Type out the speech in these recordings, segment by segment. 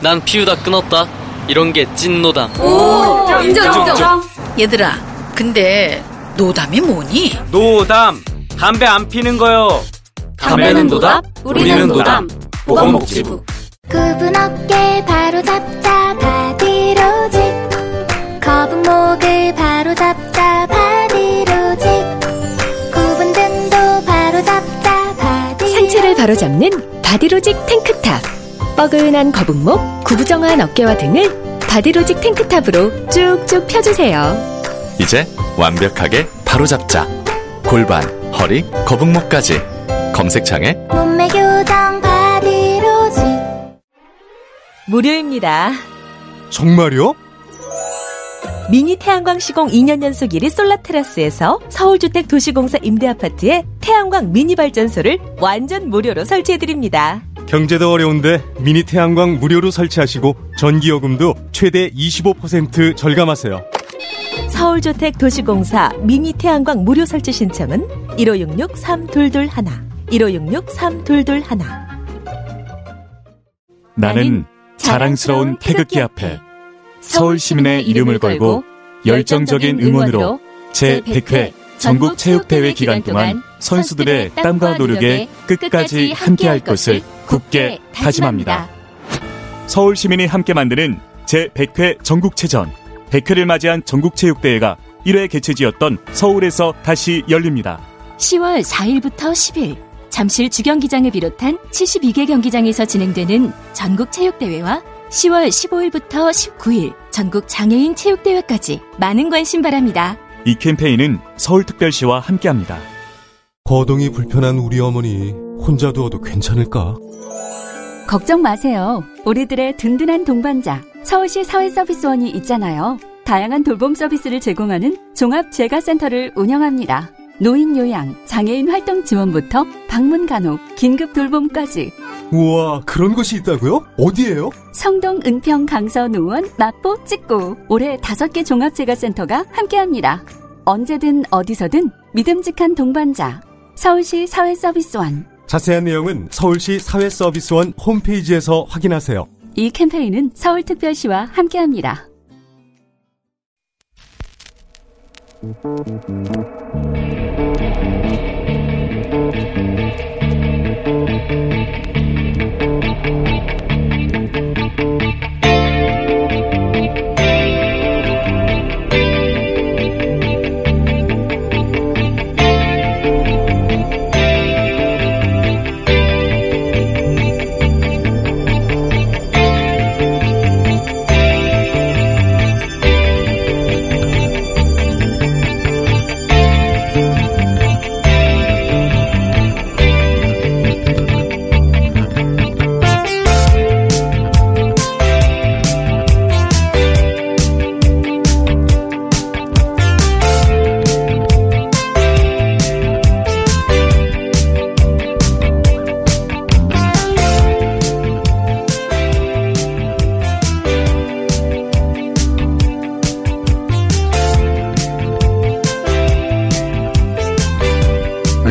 난 피우다 끊었다. 이런 게 찐 노담. 오, 인정, 인정. 얘들아, 근데 노담이 뭐니? 노담. 담배 안 피는 거요. 담배는 노답, 우리는 노담. 보건복지부. 굽은 어깨 바로 잡자 바디로직 거북목을 바로 잡자 바디로직 굽은 등도 바로 잡자 바디로직 상체를 바로 잡는 바디로직 탱크탑 뻐근한 거북목, 구부정한 어깨와 등을 바디로직 탱크탑으로 쭉쭉 펴주세요 이제 완벽하게 바로잡자. 골반, 허리, 거북목까지. 검색창에 몸매 교정 바디로직 무료입니다 정말요? 미니 태양광 시공 2년 연속 1위 솔라 테라스에서 서울주택 도시공사 임대아파트에 태양광 미니 발전소를 완전 무료로 설치해드립니다 경제도 어려운데 미니 태양광 무료로 설치하시고 전기요금도 최대 25% 절감하세요. 서울주택 도시공사 미니 태양광 무료 설치 신청은 1566-3221 1566-3221 나는 자랑스러운 태극기 앞에 서울 시민의 이름을 걸고 열정적인 응원으로 제100회 전국 체육대회 기간 동안 선수들의 땀과 노력에 끝까지 함께할 것을 굳게 다짐합니다. 서울 시민이 함께 만드는 제100회 전국체전 100회를 맞이한 전국체육대회가 1회 개최지였던 서울에서 다시 열립니다. 10월 4일부터 10일 잠실 주경기장을 비롯한 72개 경기장에서 진행되는 전국 체육대회와 10월 15일부터 19일 전국 장애인 체육대회까지 많은 관심 바랍니다. 이 캠페인은 서울특별시와 함께합니다. 거동이 불편한 우리 어머니 혼자 두어도 괜찮을까? 걱정 마세요. 우리들의 든든한 동반자 서울시 사회서비스원이 있잖아요. 다양한 돌봄 서비스를 제공하는 종합재가센터를 운영합니다. 노인 요양, 장애인 활동 지원부터 방문 간호, 긴급 돌봄까지 우와 그런 곳이 있다고요? 어디예요? 성동, 은평, 강서, 노원, 마포, 찍고 올해 다섯 개 종합재가센터가 함께합니다. 언제든 어디서든 믿음직한 동반자 서울시 사회서비스원 자세한 내용은 서울시 사회서비스원 홈페이지에서 확인하세요. 이 캠페인은 서울특별시와 함께합니다.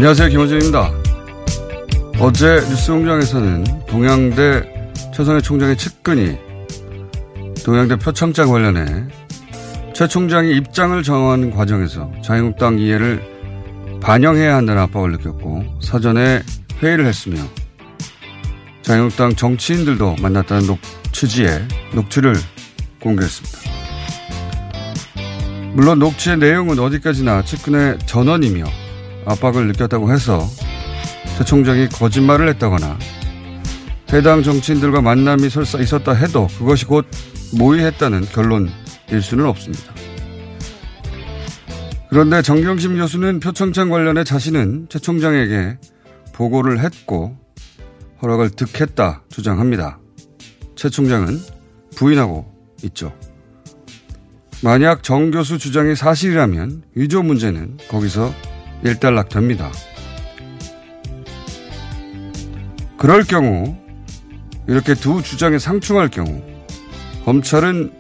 안녕하세요. 김호준입니다. 어제 뉴스 공장에서는 동양대 최성해 총장의 측근이 동양대 표창장 관련해 최 총장이 입장을 정하는 과정에서 자유한국당 이해를 반영해야 한다는 압박을 느꼈고 사전에 회의를 했으며 자유한국당 정치인들도 만났다는 녹, 취지의 녹취를 공개했습니다. 물론 녹취의 내용은 어디까지나 측근의 전원이며 압박을 느꼈다고 해서 최 총장이 거짓말을 했다거나 해당 정치인들과 만남이 설사 있었다 해도 그것이 곧 모의했다는 결론일 수는 없습니다. 그런데 정경심 교수는 표창장 관련해 자신은 최 총장에게 보고를 했고 허락을 득했다 주장합니다. 최 총장은 부인하고 있죠. 만약 정 교수 주장이 사실이라면 위조 문제는 거기서 일단락됩니다. 그럴 경우 이렇게 두 주장에 상충할 경우 검찰은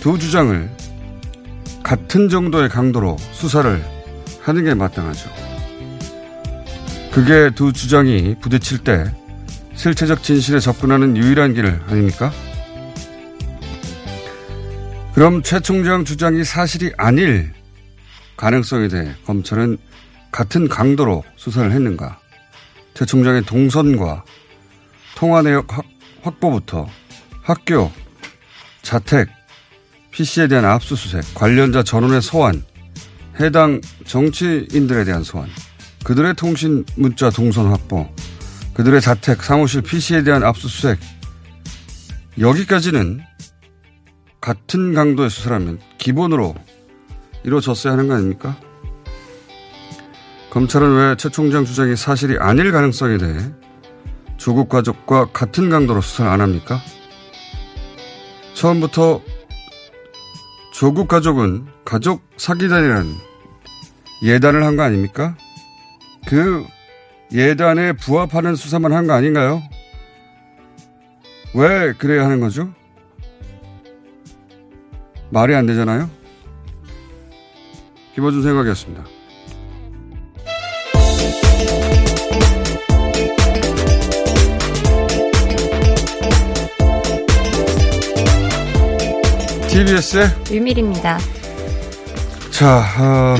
두 주장을 같은 정도의 강도로 수사를 하는 게 마땅하죠. 그게 두 주장이 부딪힐 때 실체적 진실에 접근하는 유일한 길 아닙니까? 그럼 최 총장 주장이 사실이 아닐 가능성에 대해 검찰은 같은 강도로 수사를 했는가? 최 총장의 동선과 통화 내역 확보부터 학교, 자택, PC에 대한 압수수색, 관련자 전원의 소환, 해당 정치인들에 대한 소환, 그들의 통신 문자 동선 확보, 그들의 자택, 사무실, PC에 대한 압수수색, 여기까지는 같은 강도의 수사라면 기본으로 이루어졌어야 하는 거 아닙니까? 검찰은 왜 최 총장 주장이 사실이 아닐 가능성에 대해 조국 가족과 같은 강도로 수사를 안 합니까? 처음부터 조국 가족은 가족 사기단이라는 예단을 한 거 아닙니까? 그 예단에 부합하는 수사만 한 거 아닌가요? 왜 그래야 하는 거죠? 말이 안 되잖아요? 김어준 생각이었습니다. TBS의 유밀입니다. 자, 어,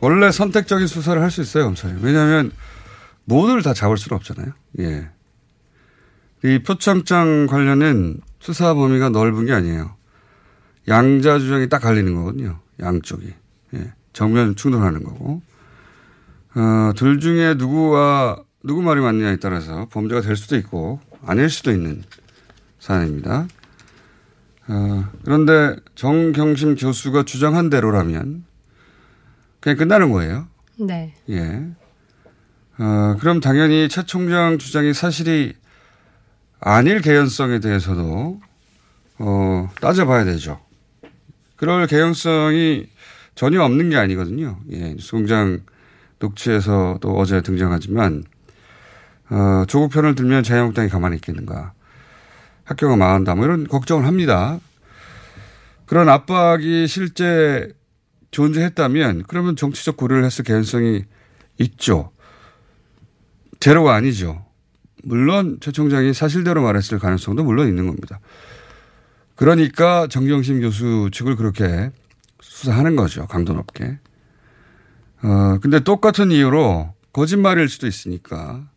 원래 선택적인 수사를 할 수 있어요, 검찰이. 왜냐하면 모두를 다 잡을 수는 없잖아요. 예. 이 표창장 관련은 수사 범위가 넓은 게 아니에요. 양자 주장이 딱 갈리는 거거든요. 양쪽이. 예. 정면 충돌하는 거고. 어, 둘 중에 누구와 누구 말이 맞느냐에 따라서 범죄가 될 수도 있고 아닐 수도 있는 사안입니다. 어, 그런데 정경심 교수가 주장한 대로라면 그냥 끝나는 거예요. 네. 예. 어, 그럼 당연히 최 총장 주장이 사실이 아닐 개연성에 대해서도 어, 따져봐야 되죠. 그럴 개연성이 전혀 없는 게 아니거든요. 예. 뉴스공장 녹취에서도 어제 등장하지만 어, 조국 편을 들면 자유한국당이 가만히 있겠는가. 학교가 망한다. 뭐 이런 걱정을 합니다. 그런 압박이 실제 존재했다면 그러면 정치적 고려를 했을 개연성이 있죠. 제로가 아니죠. 물론 최 총장이 사실대로 말했을 가능성도 물론 있는 겁니다. 그러니까 정경심 교수 측을 그렇게 수사하는 거죠. 강도 높게. 어, 근데 똑같은 이유로 거짓말일 수도 있으니까,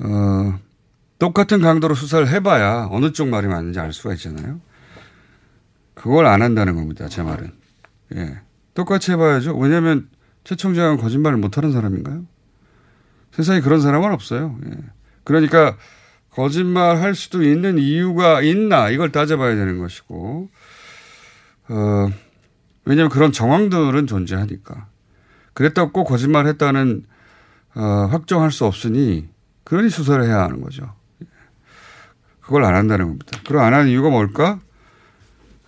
어, 똑같은 강도로 수사를 해봐야 어느 쪽 말이 맞는지 알 수가 있잖아요. 그걸 안 한다는 겁니다. 제 말은. 예. 똑같이 해봐야죠. 왜냐하면 최 총장은 거짓말을 못하는 사람인가요? 세상에 그런 사람은 없어요. 예. 그러니까 거짓말 할 수도 있는 이유가 있나 이걸 따져봐야 되는 것이고, 어, 왜냐하면 그런 정황들은 존재하니까. 그랬다고 꼭 거짓말 했다는, 어, 확정할 수 없으니, 그러니 수사를 해야 하는 거죠. 그걸 안 한다는 겁니다. 그걸 안 하는 이유가 뭘까?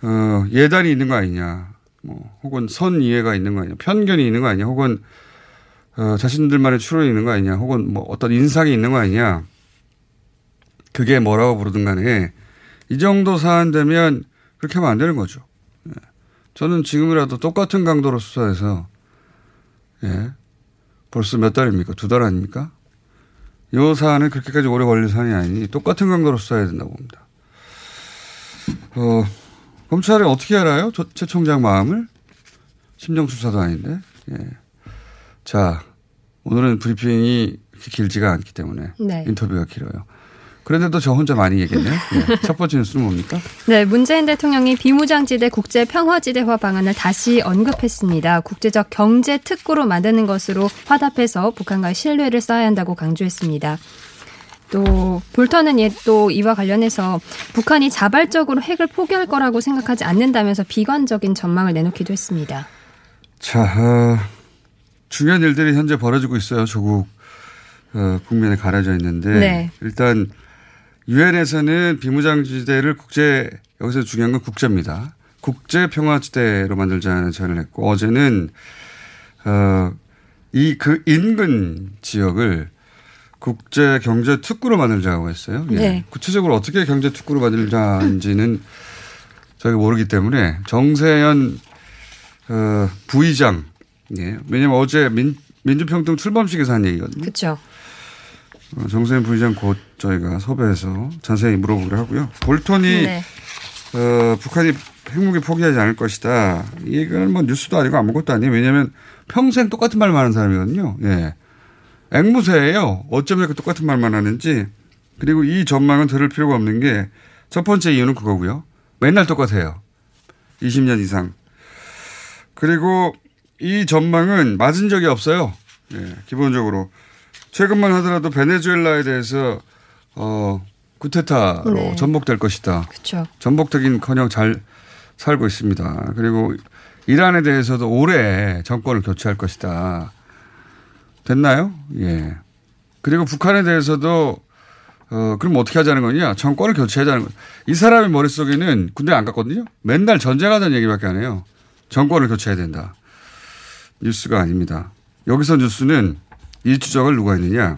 어, 예단이 있는 거 아니냐. 뭐, 혹은 선 이해가 있는 거 아니냐. 편견이 있는 거 아니냐. 혹은, 어, 자신들만의 추론이 있는 거 아니냐. 혹은 뭐 어떤 인상이 있는 거 아니냐. 그게 뭐라고 부르든 간에 이 정도 사안 되면 그렇게 하면 안 되는 거죠. 예. 저는 지금이라도 똑같은 강도로 수사해서 예. 벌써 몇 달입니까? 두 달 아닙니까? 이 사안은 그렇게까지 오래 걸릴 사안이 아니니 똑같은 강도로 수사해야 된다고 봅니다. 어, 검찰이 어떻게 알아요? 최 총장 마음을? 심정수사도 아닌데. 예. 자, 오늘은 브리핑이 길지가 않기 때문에 네. 인터뷰가 길어요. 그런데도 저 혼자 많이 얘기했네요. 네. 첫 번째 뉴스는 뭡니까? 네, 문재인 대통령이 비무장지대 국제 평화지대화 방안을 다시 언급했습니다. 국제적 경제 특구로 만드는 것으로 화답해서 북한과 신뢰를 쌓아야 한다고 강조했습니다. 또 볼턴은 또 이와 관련해서 북한이 자발적으로 핵을 포기할 거라고 생각하지 않는다면서 비관적인 전망을 내놓기도 했습니다. 자, 어, 중요한 일들이 현재 벌어지고 있어요. 조국 어, 국면에 가려져 있는데 네. 일단 유엔에서는 비무장지대를 국제 여기서 중요한 건 국제입니다. 국제 평화지대로 만들자는 제안을 했고 어제는 어 이 그 인근 지역을 국제 경제 특구로 만들자고 했어요. 예. 네. 구체적으로 어떻게 경제 특구로 만들자인지는 저희가 모르기 때문에 정세현 어, 부의장 예. 왜냐면 어제 민, 민주평등 출범식에서 한 얘기거든요. 그렇죠. 어, 정세현 부의장 곧 저희가 섭외해서 자세히 물어보기로 하고요. 볼턴이 네. 어, 북한이 핵무기 포기하지 않을 것이다. 이건 뭐 뉴스도 아니고 아무것도 아니에요. 왜냐하면 평생 똑같은 말만 하는 사람이거든요. 예. 앵무새예요. 어쩜 이렇게 똑같은 말만 하는지. 그리고 이 전망은 들을 필요가 없는 게 첫 번째 이유는 그거고요. 맨날 똑같아요. 20년 이상. 그리고 이 전망은 맞은 적이 없어요. 예, 기본적으로. 최근만 하더라도 베네수엘라에 대해서 어 구테타로 네. 전복될 것이다. 그렇죠. 전복되긴커녕 잘 살고 있습니다. 그리고 이란에 대해서도 올해 정권을 교체할 것이다. 됐나요? 예. 그리고 북한에 대해서도 어 그럼 어떻게 하자는 거냐? 정권을 교체하자는 거. 이 사람의 머릿속에는 군대 안 갔거든요. 맨날 전쟁하자는 얘기밖에 안 해요. 정권을 교체해야 된다. 뉴스가 아닙니다. 여기서 뉴스는 이 추적을 누가 했느냐?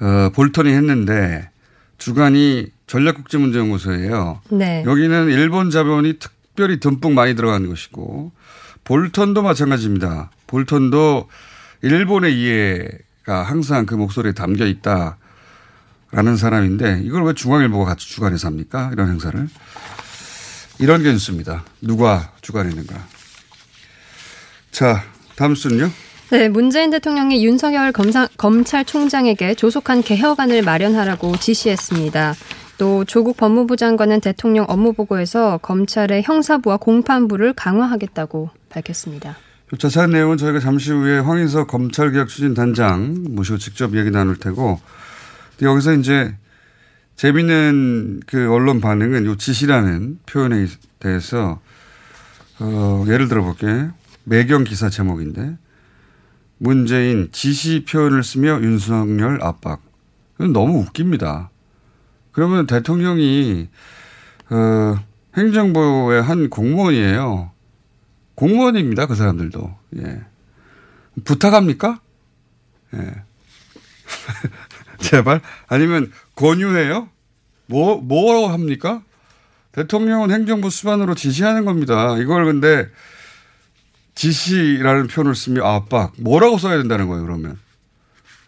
어, 볼턴이 했는데 주간이 전략국제문제연구소예요. 네. 여기는 일본 자본이 특별히 듬뿍 많이 들어간 것이고 볼턴도 마찬가지입니다. 볼턴도 일본의 이해가 항상 그 목소리에 담겨 있다 라는 사람인데 이걸 왜 중앙일보가 같이 주관해서 합니까? 이런 행사를. 이런 게 뉴스입니다. 누가 주관했는가. 자, 다음 순요. 네, 문재인 대통령이 윤석열 검사, 검찰총장에게 조속한 개혁안을 마련하라고 지시했습니다. 또 조국 법무부 장관은 대통령 업무보고에서 검찰의 형사부와 공판부를 강화하겠다고 밝혔습니다. 자세한 내용은 저희가 잠시 후에 황인석 검찰개혁 추진단장 모시고 직접 얘기 나눌 테고 여기서 이제 재밌는 그 언론 반응은 요 지시라는 표현에 대해서 어, 예를 들어볼게 매경 기사 제목인데 문재인 지시 표현을 쓰며 윤석열 압박. 너무 웃깁니다. 그러면 대통령이 어, 행정부의 한 공무원이에요. 공무원입니다. 그 사람들도. 예. 부탁합니까? 예. 제발. 아니면 권유해요? 뭐, 뭐 합니까? 대통령은 행정부 수반으로 지시하는 겁니다. 이걸 근데 지시라는 표현을 쓰며 압박. 뭐라고 써야 된다는 거예요, 그러면.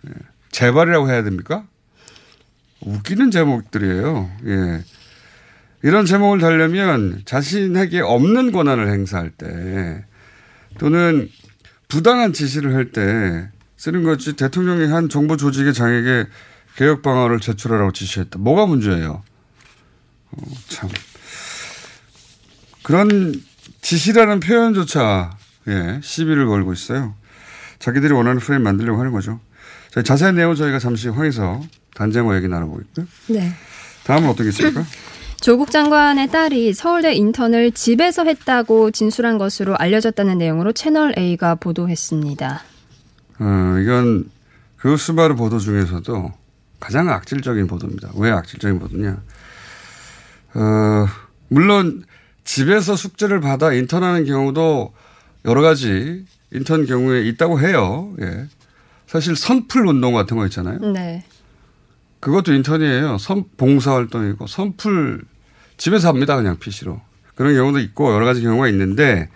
예. 제발이라고 해야 됩니까? 웃기는 제목들이에요. 예. 이런 제목을 달려면 자신에게 없는 권한을 행사할 때 또는 부당한 지시를 할 때 쓰는 거지 대통령이 한 정부 조직의 장에게 개혁 방안을 제출하라고 지시했다. 뭐가 문제예요? 어, 참. 그런 지시라는 표현조차 예, 시비를 걸고 있어요. 자기들이 원하는 프레임 만들려고 하는 거죠. 자, 자세한 내용은 저희가 잠시 황에서 단장과 얘기 나눠보겠고요. 네. 다음은 어떤 게 있습니까? 조국 장관의 딸이 서울대 인턴을 집에서 했다고 진술한 것으로 알려졌다는 내용으로 채널 A가 보도했습니다. 어, 이건 그 수바르 보도 중에서도 가장 악질적인 보도입니다. 왜 악질적인 보도냐? 어, 물론 집에서 숙제를 받아 인턴하는 경우도 여러 가지 인턴 경우에 있다고 해요. 예. 사실 선풀 운동 같은 거 있잖아요. 네. 그것도 인턴이에요. 선 봉사 활동이고 선풀 집에서 합니다. 그냥 PC로. 그런 경우도 있고 여러 가지 경우가 있는데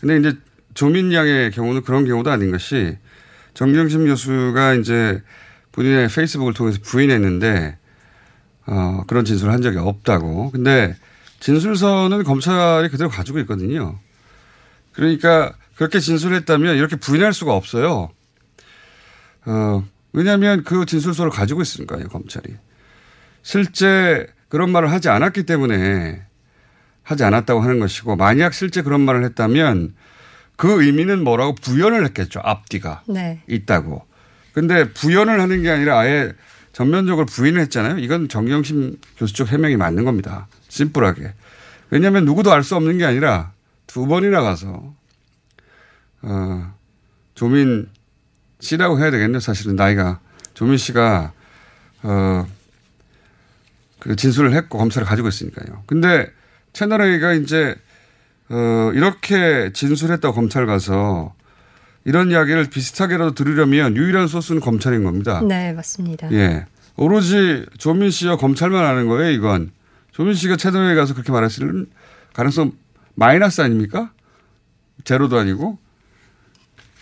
근데 이제 조민 양의 경우는 그런 경우도 아닌 것이 정경심 교수가 이제 본인의 페이스북을 통해서 부인했는데 어, 그런 진술을 한 적이 없다고. 근데 진술서는 검찰이 그대로 가지고 있거든요. 그러니까 그렇게 진술했다면 이렇게 부인할 수가 없어요. 어, 왜냐하면 그 진술서를 가지고 있으니까요, 검찰이. 실제 그런 말을 하지 않았기 때문에 하지 않았다고 하는 것이고, 만약 실제 그런 말을 했다면 그 의미는 뭐라고 부연을 했겠죠, 앞뒤가. 네. 있다고. 근데 부연을 하는 게 아니라 아예 전면적으로 부인을 했잖아요. 이건 정경심 교수 쪽 해명이 맞는 겁니다. 심플하게. 왜냐하면 누구도 알 수 없는 게 아니라 두 번이나 가서, 어, 조민 씨라고 해야 되겠네요. 사실은 나이가. 조민 씨가, 어, 그 진술을 했고 검찰을 가지고 있으니까요. 근데 채널 A가 이제 어 이렇게 진술했다고 검찰 가서 이런 이야기를 비슷하게라도 들으려면 유일한 소스는 검찰인 겁니다. 네, 맞습니다. 예. 오로지 조민 씨와 검찰만 아는 거예요, 이건. 조민 씨가 채널에 가서 그렇게 말했을 가능성 마이너스 아닙니까? 제로도 아니고.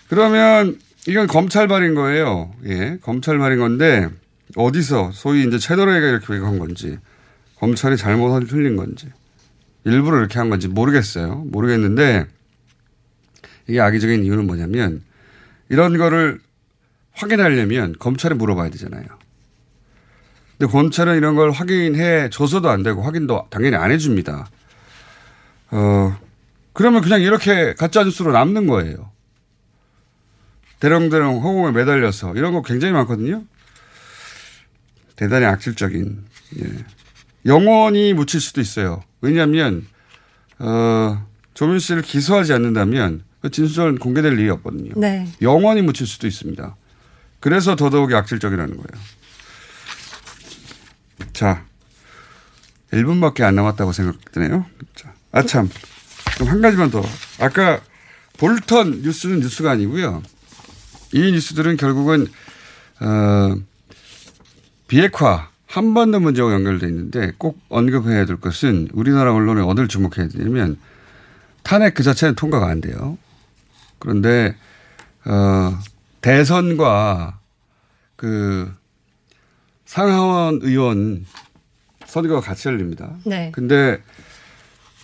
그러면 이건 검찰 말인 거예요. 예. 검찰 말인 건데 어디서 소위 이제 채널회가 이렇게 왜한 건지 검찰이 잘못 틀린 건지 일부러 이렇게 한 건지 모르겠어요. 모르겠는데 이게 악의적인 이유는 뭐냐면 이런 거를 확인하려면 검찰에 물어봐야 되잖아요. 근데 검찰은 이런 걸 확인해 줘서도 안 되고 확인도 당연히 안 해줍니다. 어, 그러면 그냥 이렇게 가짜 뉴스로 남는 거예요. 대령대령 허공에 매달려서 이런 거 굉장히 많거든요. 대단히 악질적인, 예. 영원히 묻힐 수도 있어요. 왜냐하면, 어, 조민 씨를 기소하지 않는다면 그 진술은 공개될 일이 없거든요. 네. 영원히 묻힐 수도 있습니다. 그래서 더더욱이 악질적이라는 거예요. 자, 1분밖에 안 남았다고 생각되네요. 자, 아, 참. 그럼 한 가지만 더. 아까 볼턴 뉴스는 뉴스가 아니고요. 이 뉴스들은 결국은, 어, 비핵화, 한반도 문제와 연결되어 있는데 꼭 언급해야 될 것은 우리나라 언론에 어딜 주목해야 되냐면 탄핵 그 자체는 통과가 안 돼요. 그런데, 어, 대선과 그 상하원 의원 선거가 같이 열립니다. 네. 근데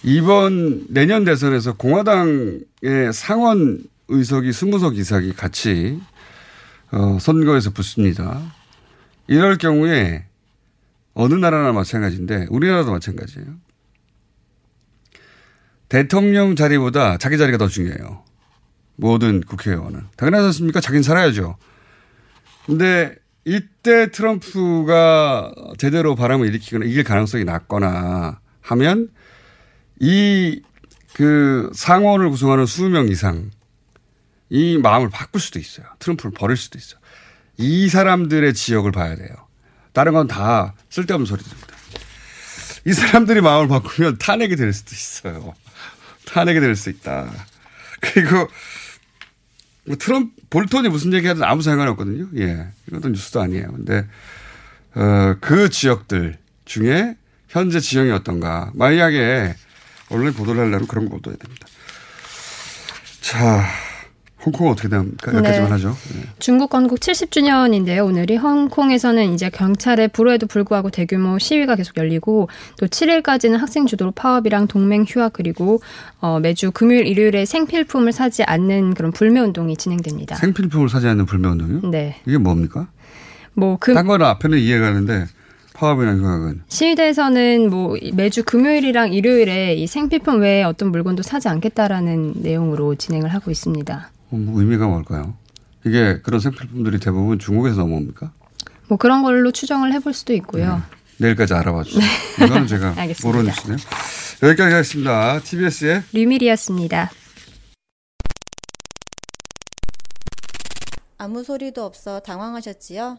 이번 내년 대선에서 공화당의 상원 의석이 20석 이상이 같이 어, 선거에서 붙습니다. 이럴 경우에 어느 나라나 마찬가지인데 우리나라도 마찬가지예요. 대통령 자리보다 자기 자리가 더 중요해요. 모든 국회의원은. 당연하지 않습니까? 자기는 살아야죠. 근데 이때 트럼프가 제대로 바람을 일으키거나 이길 가능성이 낮거나 하면 이 그 상원을 구성하는 20명 이상 이 마음을 바꿀 수도 있어요. 트럼프를 버릴 수도 있어요. 이 사람들의 지역을 봐야 돼요. 다른 건 다 쓸데없는 소리들입니다. 이 사람들이 마음을 바꾸면 탄핵이 될 수도 있어요. 탄핵이 될 수 있다. 그리고 뭐 트럼프, 볼턴이 무슨 얘기 하든 아무 상관 없거든요. 예. 이것도 뉴스도 아니에요. 근데, 어, 그 지역들 중에 현재 지형이 어떤가. 만약에 언론에 보도를 하려면 그런 거 보도해야 됩니다. 자, 홍콩은 어떻게 됩니까? 여기까지만 네. 하죠. 예. 중국 건국 70주년인데요. 오늘이 홍콩에서는 이제 경찰의 불호에도 불구하고 대규모 시위가 계속 열리고 또 7일까지는 학생 주도로 파업이랑 동맹 휴학 그리고 어, 매주 금요일 일요일에 생필품을 사지 않는 그런 불매 운동이 진행됩니다. 생필품을 사지 않는 불매 운동이요? 네. 이게 뭡니까? 뭐그 딴 거는 앞에는 이해가 가는데 파업이나 휴학은 시위대에서는 뭐 매주 금요일이랑 일요일에 이 생필품 외에 어떤 물건도 사지 않겠다라는 내용으로 진행을 하고 있습니다. 어, 뭐 의미가 뭘까요? 이게 그런 생필품들이 대부분 중국에서 넘어옵니까? 뭐 그런 걸로 추정을 해볼 수도 있고요. 내일까지 알아봐 주세요. 이거는 제가 알겠습니다. 모르는 뉴스네요. 여기까지 하겠습니다. TBS의 류밀이었습니다. 아무 소리도 없어 당황하셨지요?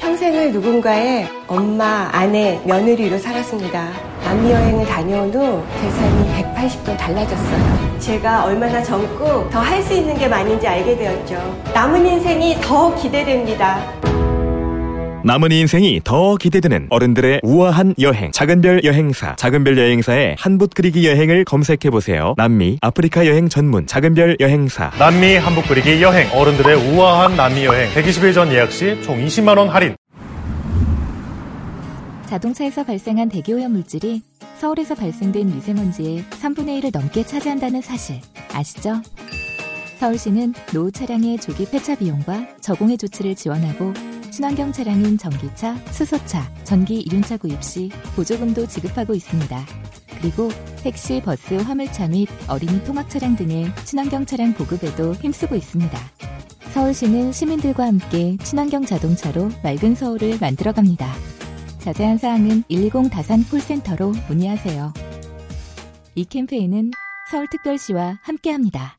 평생을 누군가의 엄마, 아내, 며느리로 살았습니다. 남미 여행을 다녀온 후제 삶이 180도 달라졌어요. 제가 얼마나 젊고 더 할 수 있는 게 많은지 알게 되었죠. 남은 인생이 더 기대됩니다. 남은 인생이 더 기대되는 어른들의 우아한 여행 작은별 여행사. 작은별 여행사의 한붓 그리기 여행을 검색해보세요. 남미 아프리카 여행 전문 작은별 여행사. 남미 한복 그리기 여행. 어른들의 우아한 남미 여행. 120일 전 예약 시 총 20만 원 할인. 자동차에서 발생한 대기오염 물질이 서울에서 발생된 미세먼지의 3분의 1을 넘게 차지한다는 사실. 아시죠? 서울시는 노후 차량의 조기 폐차 비용과 저공해 조치를 지원하고 친환경 차량인 전기차, 수소차, 전기 이륜차 구입 시 보조금도 지급하고 있습니다. 그리고 택시, 버스, 화물차 및 어린이 통학 차량 등의 친환경 차량 보급에도 힘쓰고 있습니다. 서울시는 시민들과 함께 친환경 자동차로 맑은 서울을 만들어갑니다. 자세한 사항은 110 다산 콜센터로 문의하세요. 이 캠페인은 서울특별시와 함께합니다.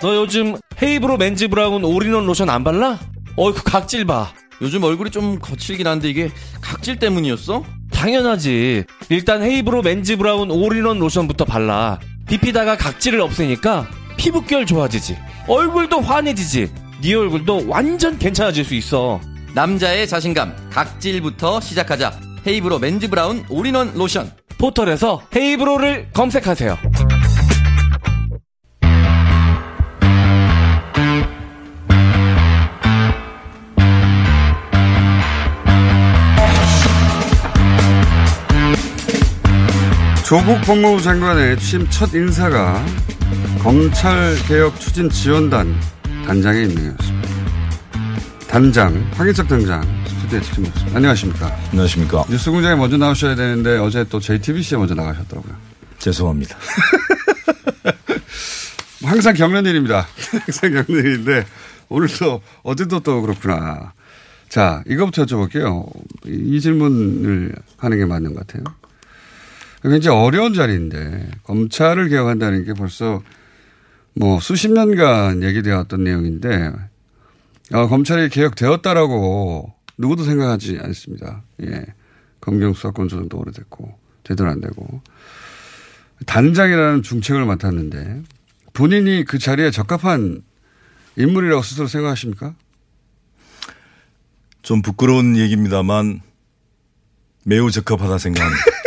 너 요즘 헤이브로 맨즈 브라운 올인원 로션 안 발라? 어이 그 각질 봐. 요즘 얼굴이 좀 거칠긴 한데 이게 각질 때문이었어? 당연하지. 일단 헤이브로 맨즈 브라운 올인원 로션부터 발라. 비피다가 각질을 없애니까 피부결 좋아지지. 얼굴도 환해지지. 네 얼굴도 완전 괜찮아질 수 있어. 남자의 자신감 각질부터 시작하자. 헤이브로 맨즈 브라운 올인원 로션. 포털에서 헤이브로를 검색하세요. 조국 법무부 장관의 취임 첫 인사가 검찰개혁 추진 지원단 단장에 있네요. 단장, 황인석 단장 스튜디오에 지금 있습니다. 안녕하십니까. 안녕하십니까. 뉴스공장에 먼저 나오셔야 되는데 어제 또 JTBC에 먼저 나가셨더라고요. 죄송합니다. 항상 겪는 일입니다. 항상 겪는 일인데 오늘도 어제도 또 그렇구나. 자, 이거부터 여쭤볼게요. 이 질문을 하는 게 맞는 것 같아요. 굉장히 어려운 자리인데 검찰을 개혁한다는 게 벌써 뭐 수십 년간 얘기되었던 내용인데 어, 검찰이 개혁되었다라고 누구도 생각하지 않습니다. 예. 검경 수사권 조정도 오래됐고 제대로 안 되고 단장이라는 중책을 맡았는데 본인이 그 자리에 적합한 인물이라고 스스로 생각하십니까? 좀 부끄러운 얘기입니다만 매우 적합하다 생각합니다.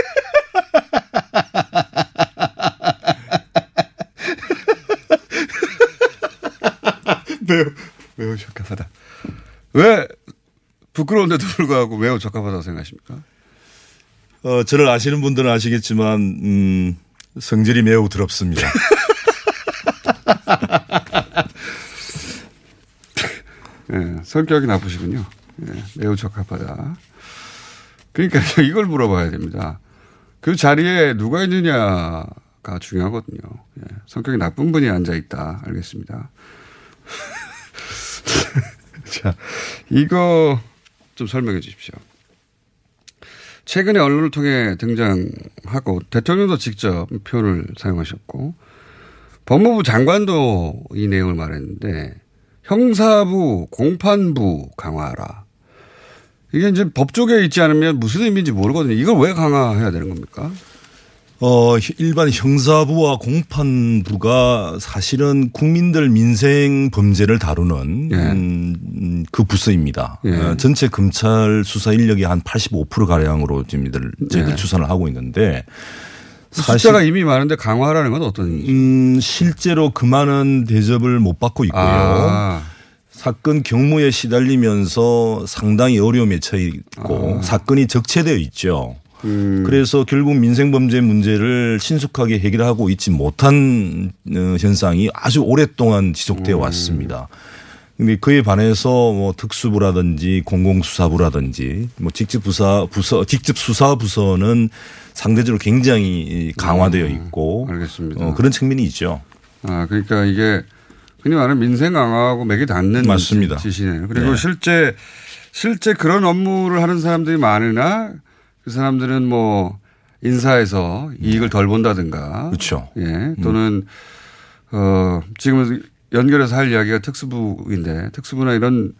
매우, 매우 적합하다. 왜 부끄러운데도 불구하고 매우 적합하다고 생각하십니까? 어, 저를 아시는 분들은 아시겠지만, 음, 성질이 매우 더럽습니다. 예, 성격이 나쁘시군요. 예, 매우 적합하다. 그러니까 이걸 물어봐야 됩니다. 그 자리에 누가 있느냐가 중요하거든요. 예, 성격이 나쁜 분이 앉아 있다. 알겠습니다. 자, 이거 좀 설명해 주십시오. 최근에 언론을 통해 등장하고 대통령도 직접 표현을 사용하셨고 법무부 장관도 이 내용을 말했는데 형사부, 공판부 강화하라. 이게 이제 법조계에 있지 않으면 무슨 의미인지 모르거든요. 이걸 왜 강화해야 되는 겁니까? 어, 일반 형사부와 공판부가 사실은 국민들 민생 범죄를 다루는 예. 음, 그 부서입니다. 예. 어, 전체 검찰 수사 인력이 한 85% 가량으로 지금 이들 저희들 예. 추산을 하고 있는데 숫자가 이미 많은데 강화하라는 건 어떤 의미죠? 음, 실제로 그 많은 대접을 못 받고 있고요. 아. 사건 경무에 시달리면서 상당히 어려움에 처해 있고 아. 사건이 적체되어 있죠. 음. 그래서 결국 민생 범죄 문제를 신속하게 해결하고 있지 못한 어, 현상이 아주 오랫동안 지속되어 음. 왔습니다. 근데 그에 반해서 뭐 특수부라든지 공공수사부라든지 뭐 직접 부사 부서 직접 수사 부서는 상대적으로 굉장히 강화되어 있고 음. 알겠습니다. 어, 그런 측면이 있죠. 아, 그러니까 이게 흔히 말하는 민생 강화하고 맥이 닿는 맞습니다. 짓이네요. 그리고 네. 실제 실제 그런 업무를 하는 사람들이 많으나 그 사람들은 뭐 인사에서 이익을 덜 본다든가. 그렇죠. 예. 또는 어 지금 연결해서 할 이야기가 특수부인데 특수부나 이런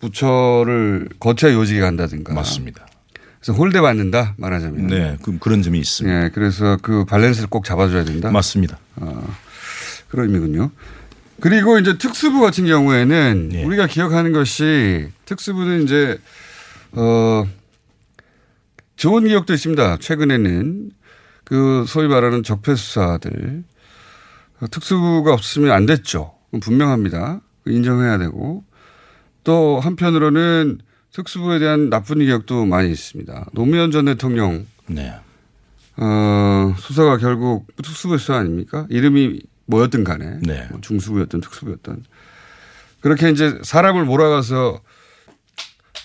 부처를 거쳐야 요직에 간다든가. 맞습니다. 그래서 홀대 받는다 말하자면. 네, 그, 그런 점이 있습니다. 예. 그래서 그 밸런스를 꼭 잡아줘야 된다. 맞습니다. 어, 그런 의미군요. 그리고 이제 특수부 같은 경우에는 예. 우리가 기억하는 것이 특수부는 이제 어 좋은 기억도 있습니다. 최근에는 그 소위 말하는 적폐 수사들 어, 특수부가 없으면 안 됐죠. 분명합니다. 인정해야 되고 또 한편으로는 특수부에 대한 나쁜 기억도 많이 있습니다. 노무현 전 대통령 네. 어, 수사가 결국 특수부 수사 아닙니까? 이름이 뭐였든 간에. 네. 뭐 중수부였든 특수부였든. 그렇게 이제 사람을 몰아가서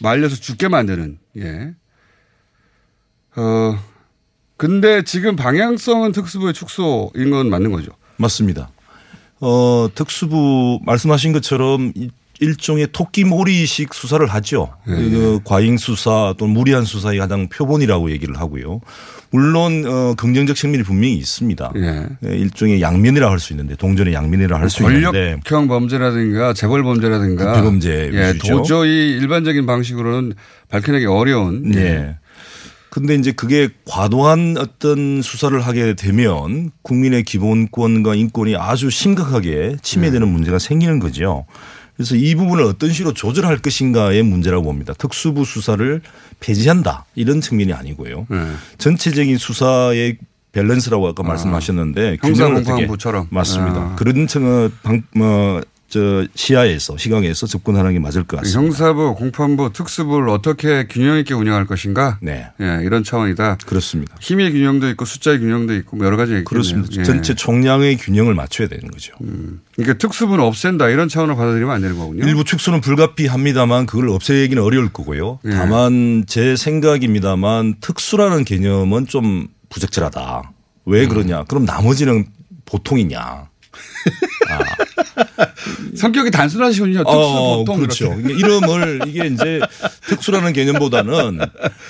말려서 죽게 만드는, 예. 어, 근데 지금 방향성은 특수부의 축소인 건 맞는 거죠. 맞습니다. 어, 특수부 말씀하신 것처럼 이- 일종의 토끼몰이식 수사를 하죠. 예. 그 과잉 수사 또는 무리한 수사의 가장 표본이라고 얘기를 하고요. 물론 어, 긍정적 측면이 분명히 있습니다. 예. 예, 일종의 양면이라 할 수 있는데 동전의 양면이라 할 수 있는데 권력형 범죄라든가 재벌 범죄라든가 국회범죄 예. 도저히 일반적인 방식으로는 밝혀내기 어려운 네. 근데 이제 그게 과도한 어떤 수사를 하게 되면 국민의 기본권과 인권이 아주 심각하게 침해되는 네. 문제가 생기는 거죠. 그래서 이 부분을 어떤 식으로 조절할 것인가의 문제라고 봅니다. 특수부 수사를 폐지한다 이런 측면이 아니고요. 네. 전체적인 수사의 밸런스라고 아까 말씀하셨는데 균형을 어떻게 형사공판부처럼. 맞습니다. 아. 그런 청- 방, 뭐, 저 시야에서 시각에서 접근하는 게 맞을 것 같습니다. 형사부, 공판부, 특수부를 어떻게 균형 있게 운영할 것인가? 네. 예, 이런 차원이다. 그렇습니다. 힘의 균형도 있고 숫자의 균형도 있고 뭐 여러 가지 있겠네요. 그렇습니다. 예. 전체 총량의 균형을 맞춰야 되는 거죠. 그러니까 특수부는 없앤다 이런 차원으로 받아들이면 안 되는 거군요. 일부 축소는 불가피합니다만 그걸 없애기는 어려울 거고요. 예. 다만 제 생각입니다만 특수라는 개념은 좀 부적절하다. 왜 그러냐? 그럼 나머지는 보통이냐? 성격이 단순하시군요. 특수, 어, 보통. 그렇죠. 이름을 이게 이제 특수라는 개념보다는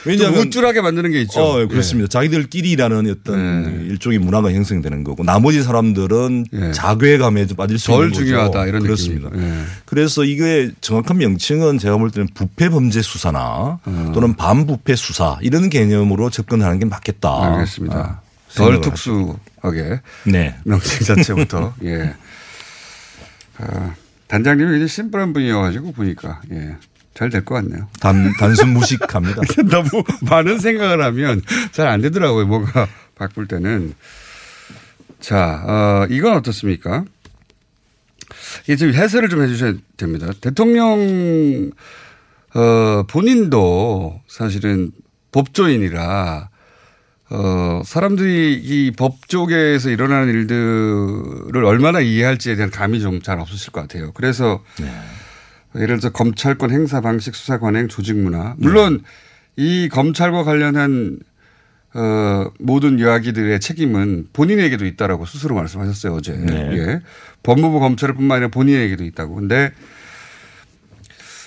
왜냐하면 좀 우쭐하게 만드는 게 있죠. 예. 어, 그렇습니다. 자기들끼리라는 어떤 일종의 문화가 형성되는 거고 나머지 사람들은 자괴감에 좀 빠질 수 예. 덜 있는 거죠. 중요하다 이런 그렇습니다. 예. 그래서 이게 정확한 명칭은 제가 볼 때는 부패 범죄 수사나 어. 또는 반부패 수사 이런 개념으로 접근하는 게 맞겠다. 알겠습니다. 아, 덜 특수하게. 네. 명칭 자체부터. 예. 아, 단장님이 이제 심플한 분이어가지고 보니까 예. 잘 될 것 같네요. 단, 단순 무식합니다. 너무 많은 생각을 하면 잘 안 되더라고요. 뭔가 바꿀 때는. 자, 어, 이건 어떻습니까? 이게 좀 해설을 좀 해주셔야 됩니다. 대통령, 어, 본인도 사실은 법조인이라, 어, 사람들이 이 법조계에서 일어나는 일들을 얼마나 이해할지에 대한 감이 좀 잘 없으실 것 같아요. 그래서 예를 들어서 검찰권 행사 방식 수사 관행 조직 문화. 물론 이 검찰과 관련한 어, 모든 이야기들의 책임은 본인에게도 있다라고 스스로 말씀하셨어요, 어제. 네. 예. 법무부 검찰을 뿐만 아니라 본인에게도 있다고. 근데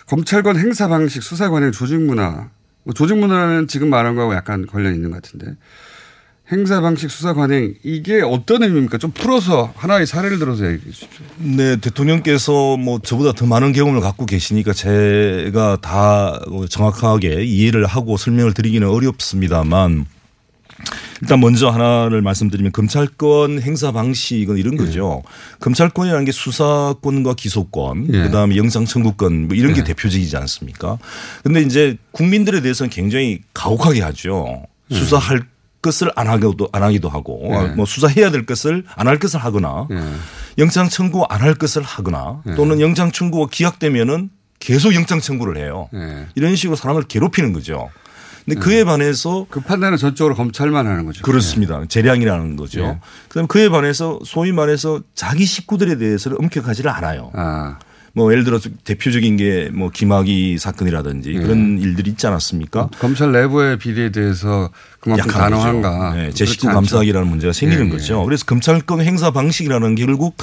검찰권 행사 방식 수사 관행 조직 문화. 뭐 조직 문화는 지금 말한 거하고 약간 관련이 있는 것 같은데. 행사 방식 수사 관행 이게 어떤 의미입니까? 좀 풀어서 하나의 사례를 들어서 얘기해 주십시오. 네, 대통령께서 뭐 저보다 더 많은 경험을 갖고 계시니까 제가 다 정확하게 이해를 하고 설명을 드리기는 어렵습니다만 일단 먼저 하나를 말씀드리면 검찰권 행사 방식은 이런 거죠. 검찰권이라는 게 수사권과 기소권, 예. 그다음에 영장 청구권 뭐 이런 게 예. 대표적이지 않습니까? 근데 이제 국민들에 대해서는 굉장히 가혹하게 하죠. 수사할 것을 안 하기도 안 하기도 하고 예. 뭐 수사해야 될 것을 안 할 것을 하거나 영장 청구 안 할 것을 하거나 예. 또는 영장 청구가 기각되면은 계속 영장 청구를 해요. 예. 이런 식으로 사람을 괴롭히는 거죠. 근데 그에 반해서 그 판단은 전적으로 검찰만 하는 거죠. 그렇습니다. 재량이라는 거죠. 예. 그다음 그에 반해서 소위 말해서 자기 식구들에 대해서는 엄격하지를 않아요. 뭐 예를 들어서 대표적인 게 뭐 김학의 사건이라든지 예. 그런 일들이 있지 않았습니까? 검찰 내부의 비리에 대해서 그만큼. 단호한가. 네, 제 식구. 감싸기라는 문제가 생기는 예, 예. 거죠. 그래서 검찰권 행사 방식이라는 게 결국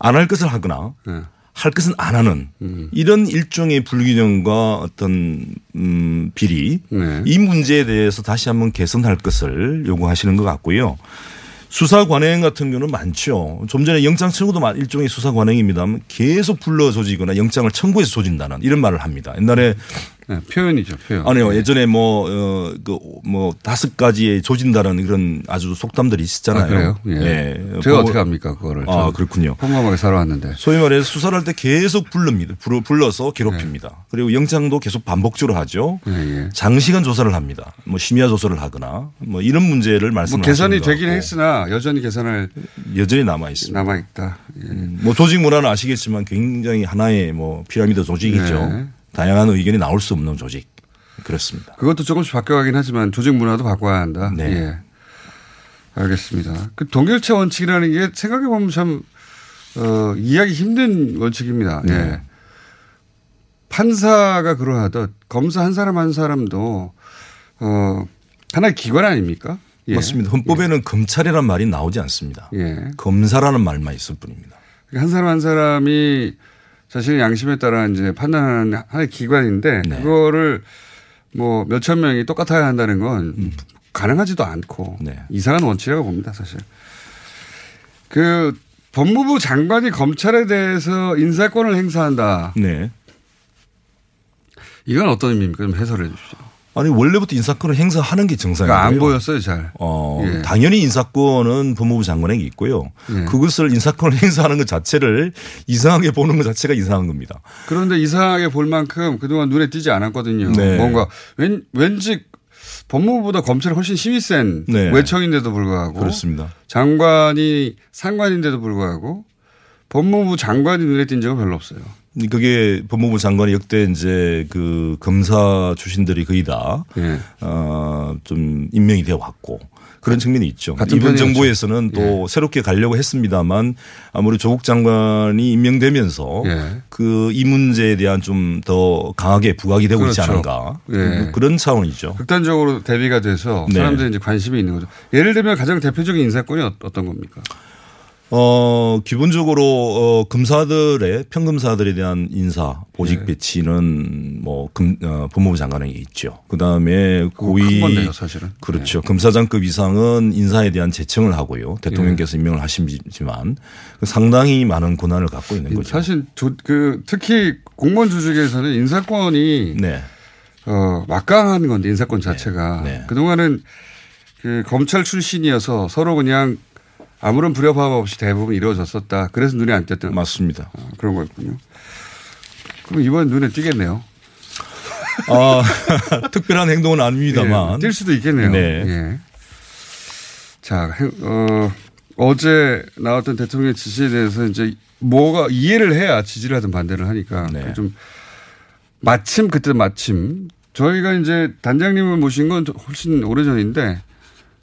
안 할 것을 하거나 예. 할 것은 안 하는 음. 이런 일종의 불균형과 어떤 음 비리 네. 이 문제에 대해서 다시 한번 개선할 것을 요구하시는 것 같고요. 수사 관행 같은 경우는 많죠. 좀 전에 영장 청구도 마- 일종의 수사 관행입니다만 계속 불러 조지거나 영장을 청구해서 조진다는 이런 말을 합니다. 옛날에 네, 표현이죠, 표현. 아니요. 예전에 뭐, 어, 그, 뭐, 다섯 가지의 조진다는 그런 아주 속담들이 있었잖아요. 아, 그래요? 예. 제가 뭐- 어떻게 합니까, 그거를. 아, 그렇군요. 평범하게 살아왔는데. 소위 말해서 수사를 할 때 계속 불릅니다. 불러, 불러서 괴롭힙니다. 네. 그리고 영장도 계속 반복적으로 하죠. 예, 장시간 조사를 합니다. 뭐 심야 조사를 하거나 뭐 이런 문제를 뭐 말씀하시는 개선이 것 되긴 했으나 여전히 개선할 여전히 남아 있습니다. 남아 있다. 뭐 조직 문화는 아시겠지만 굉장히 하나의 뭐 피라미드 조직이죠. 네. 다양한 의견이 나올 수 없는 조직. 그렇습니다. 그것도 조금씩 바뀌어가긴 하지만 조직 문화도 바꿔야 한다. 네. 예. 알겠습니다. 그 동결체 원칙이라는 게 생각해 보면 참, 어, 이해하기 힘든 원칙입니다. 네. 예. 판사가 그러하듯 검사 한 사람 한 사람도, 어, 하나의 기관 아닙니까? 예. 맞습니다. 헌법에는 검찰이란 말이 나오지 않습니다. 예. 검사라는 말만 있을 뿐입니다. 한 사람 한 사람이 자신의 양심에 따라 이제 판단하는 하나의 기관인데 네. 그거를 뭐 몇천 명이 똑같아야 한다는 건 음. 가능하지도 않고 네. 이상한 원칙이라고 봅니다, 사실. 그 법무부 장관이 검찰에 대해서 인사권을 행사한다. 네. 이건 어떤 의미입니까? 좀 해설해 주시죠. 아니 원래부터 인사권을 행사하는 게 정상이에요. 그러니까 안 보였어요, 잘. 어, 예. 당연히 인사권은 법무부 장관에게 있고요. 예. 그것을 인사권을 행사하는 것 자체를 이상하게 보는 것 자체가 이상한 겁니다. 그런데 이상하게 볼 만큼 그동안 눈에 띄지 않았거든요. 네. 뭔가 왠, 왠지 법무부보다 검찰이 훨씬 힘이 센 네. 외청인데도 불구하고 그렇습니다. 장관이 상관인데도 불구하고 법무부 장관이 눈에 띈 적은 별로 없어요. 그게 법무부 장관이 역대 이제 그 검사 출신들이 거의 다, 예. 어, 좀 임명이 되어 왔고 그런 측면이 있죠. 이번. 정부에서는 또 새롭게 가려고 했습니다만 아무래도 조국 장관이 임명되면서 예. 그이 문제에 대한 좀 더 강하게 부각이 되고 있지 그렇죠. 않은가. 예. 그런 차원이죠. 극단적으로 대비가 돼서 네. 사람들이 이제 관심이 있는 거죠. 예를 들면 가장 대표적인 인사권이 어- 어떤 겁니까? 어, 기본적으로, 어, 검사들의, 평검사들에 대한 인사, 보직 네. 배치는 뭐, 금, 어, 법무부 장관에게 있죠. 그 다음에 고위. 큰 건데요, 사실은. 네. 그렇죠. 검사장급 이상은 인사에 대한 제청을 하고요. 대통령께서 네. 임명을 하시지만 상당히 많은 권한을 갖고 있는 거죠. 사실 조- 그 특히 공무원 조직에서는 인사권이 네. 어, 막강한 건데 인사권 자체가 그동안은 그 검찰 출신이어서 서로 그냥 아무런 불협화음 없이 대부분 이루어졌었다. 그래서 눈에 안 띄었던 맞습니다. 어, 그런 거였군요. 그럼 이번 눈에 띄겠네요. 아, 특별한 행동은 아닙니다만. 예, 뛸 수도 있겠네요. 네. 예. 자, 행- 어, 어제 나왔던 대통령의 지시에 대해서 이제 뭐가 이해를 해야 지지를 하든 반대를 하니까 네. 좀 마침 그때 마침 저희가 이제 단장님을 모신 건 훨씬 오래 전인데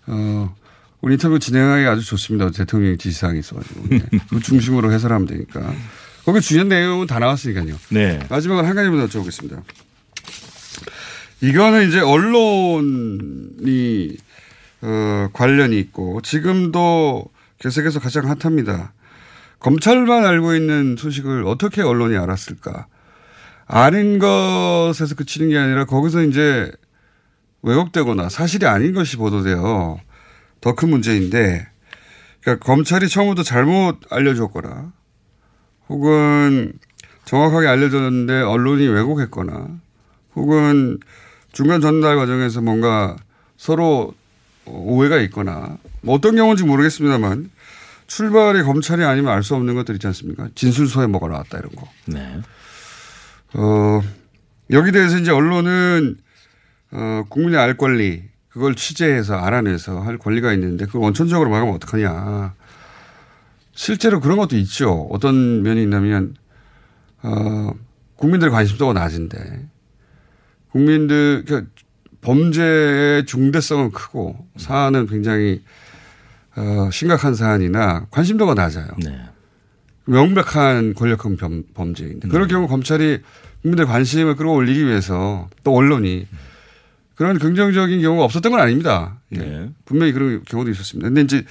어, 우리 인터뷰 진행하기 아주 좋습니다. 대통령의 지시사항이 있어가지고 네. 그 중심으로 해설하면 되니까 거기 중요한 내용은 다 나왔으니까요. 네. 마지막으로 한 가지만 더 여쭤보겠습니다. 이거는 이제 언론이 어, 관련이 있고 지금도 계속해서 가장 핫합니다. 검찰만 알고 있는 소식을 어떻게 언론이 알았을까? 아닌 것에서 그치는 게 아니라 거기서 이제 왜곡되거나 사실이 아닌 것이 보도되어 더 큰 문제인데 그러니까 검찰이 처음부터 잘못 알려줬거나 혹은 정확하게 알려줬는데 언론이 왜곡했거나 혹은 중간 전달 과정에서 뭔가 서로 오해가 있거나 뭐 어떤 경우인지 모르겠습니다만 출발이 검찰이 아니면 알 수 없는 것들 있지 않습니까? 진술서에 뭐가 나왔다 이런 거. 네. 어, 여기 대해서 이제 언론은 어, 국민의 알 권리 그걸 취재해서 알아내서 할 권리가 있는데 그걸 원천적으로 막으면 어떡하냐. 실제로 그런 것도 있죠. 어떤 면이 있냐면 어, 국민들의 관심도가 낮은데 국민들 그러니까 범죄의 중대성은 크고 사안은 굉장히 어, 심각한 사안이나 관심도가 낮아요. 네. 명백한 권력형 범, 범죄인데 그럴 경우 검찰이 국민들 관심을 끌어올리기 위해서 또 언론이 그런 긍정적인 경우가 없었던 건 아닙니다. 예. 네. 분명히 그런 경우도 있었습니다. 근데 이제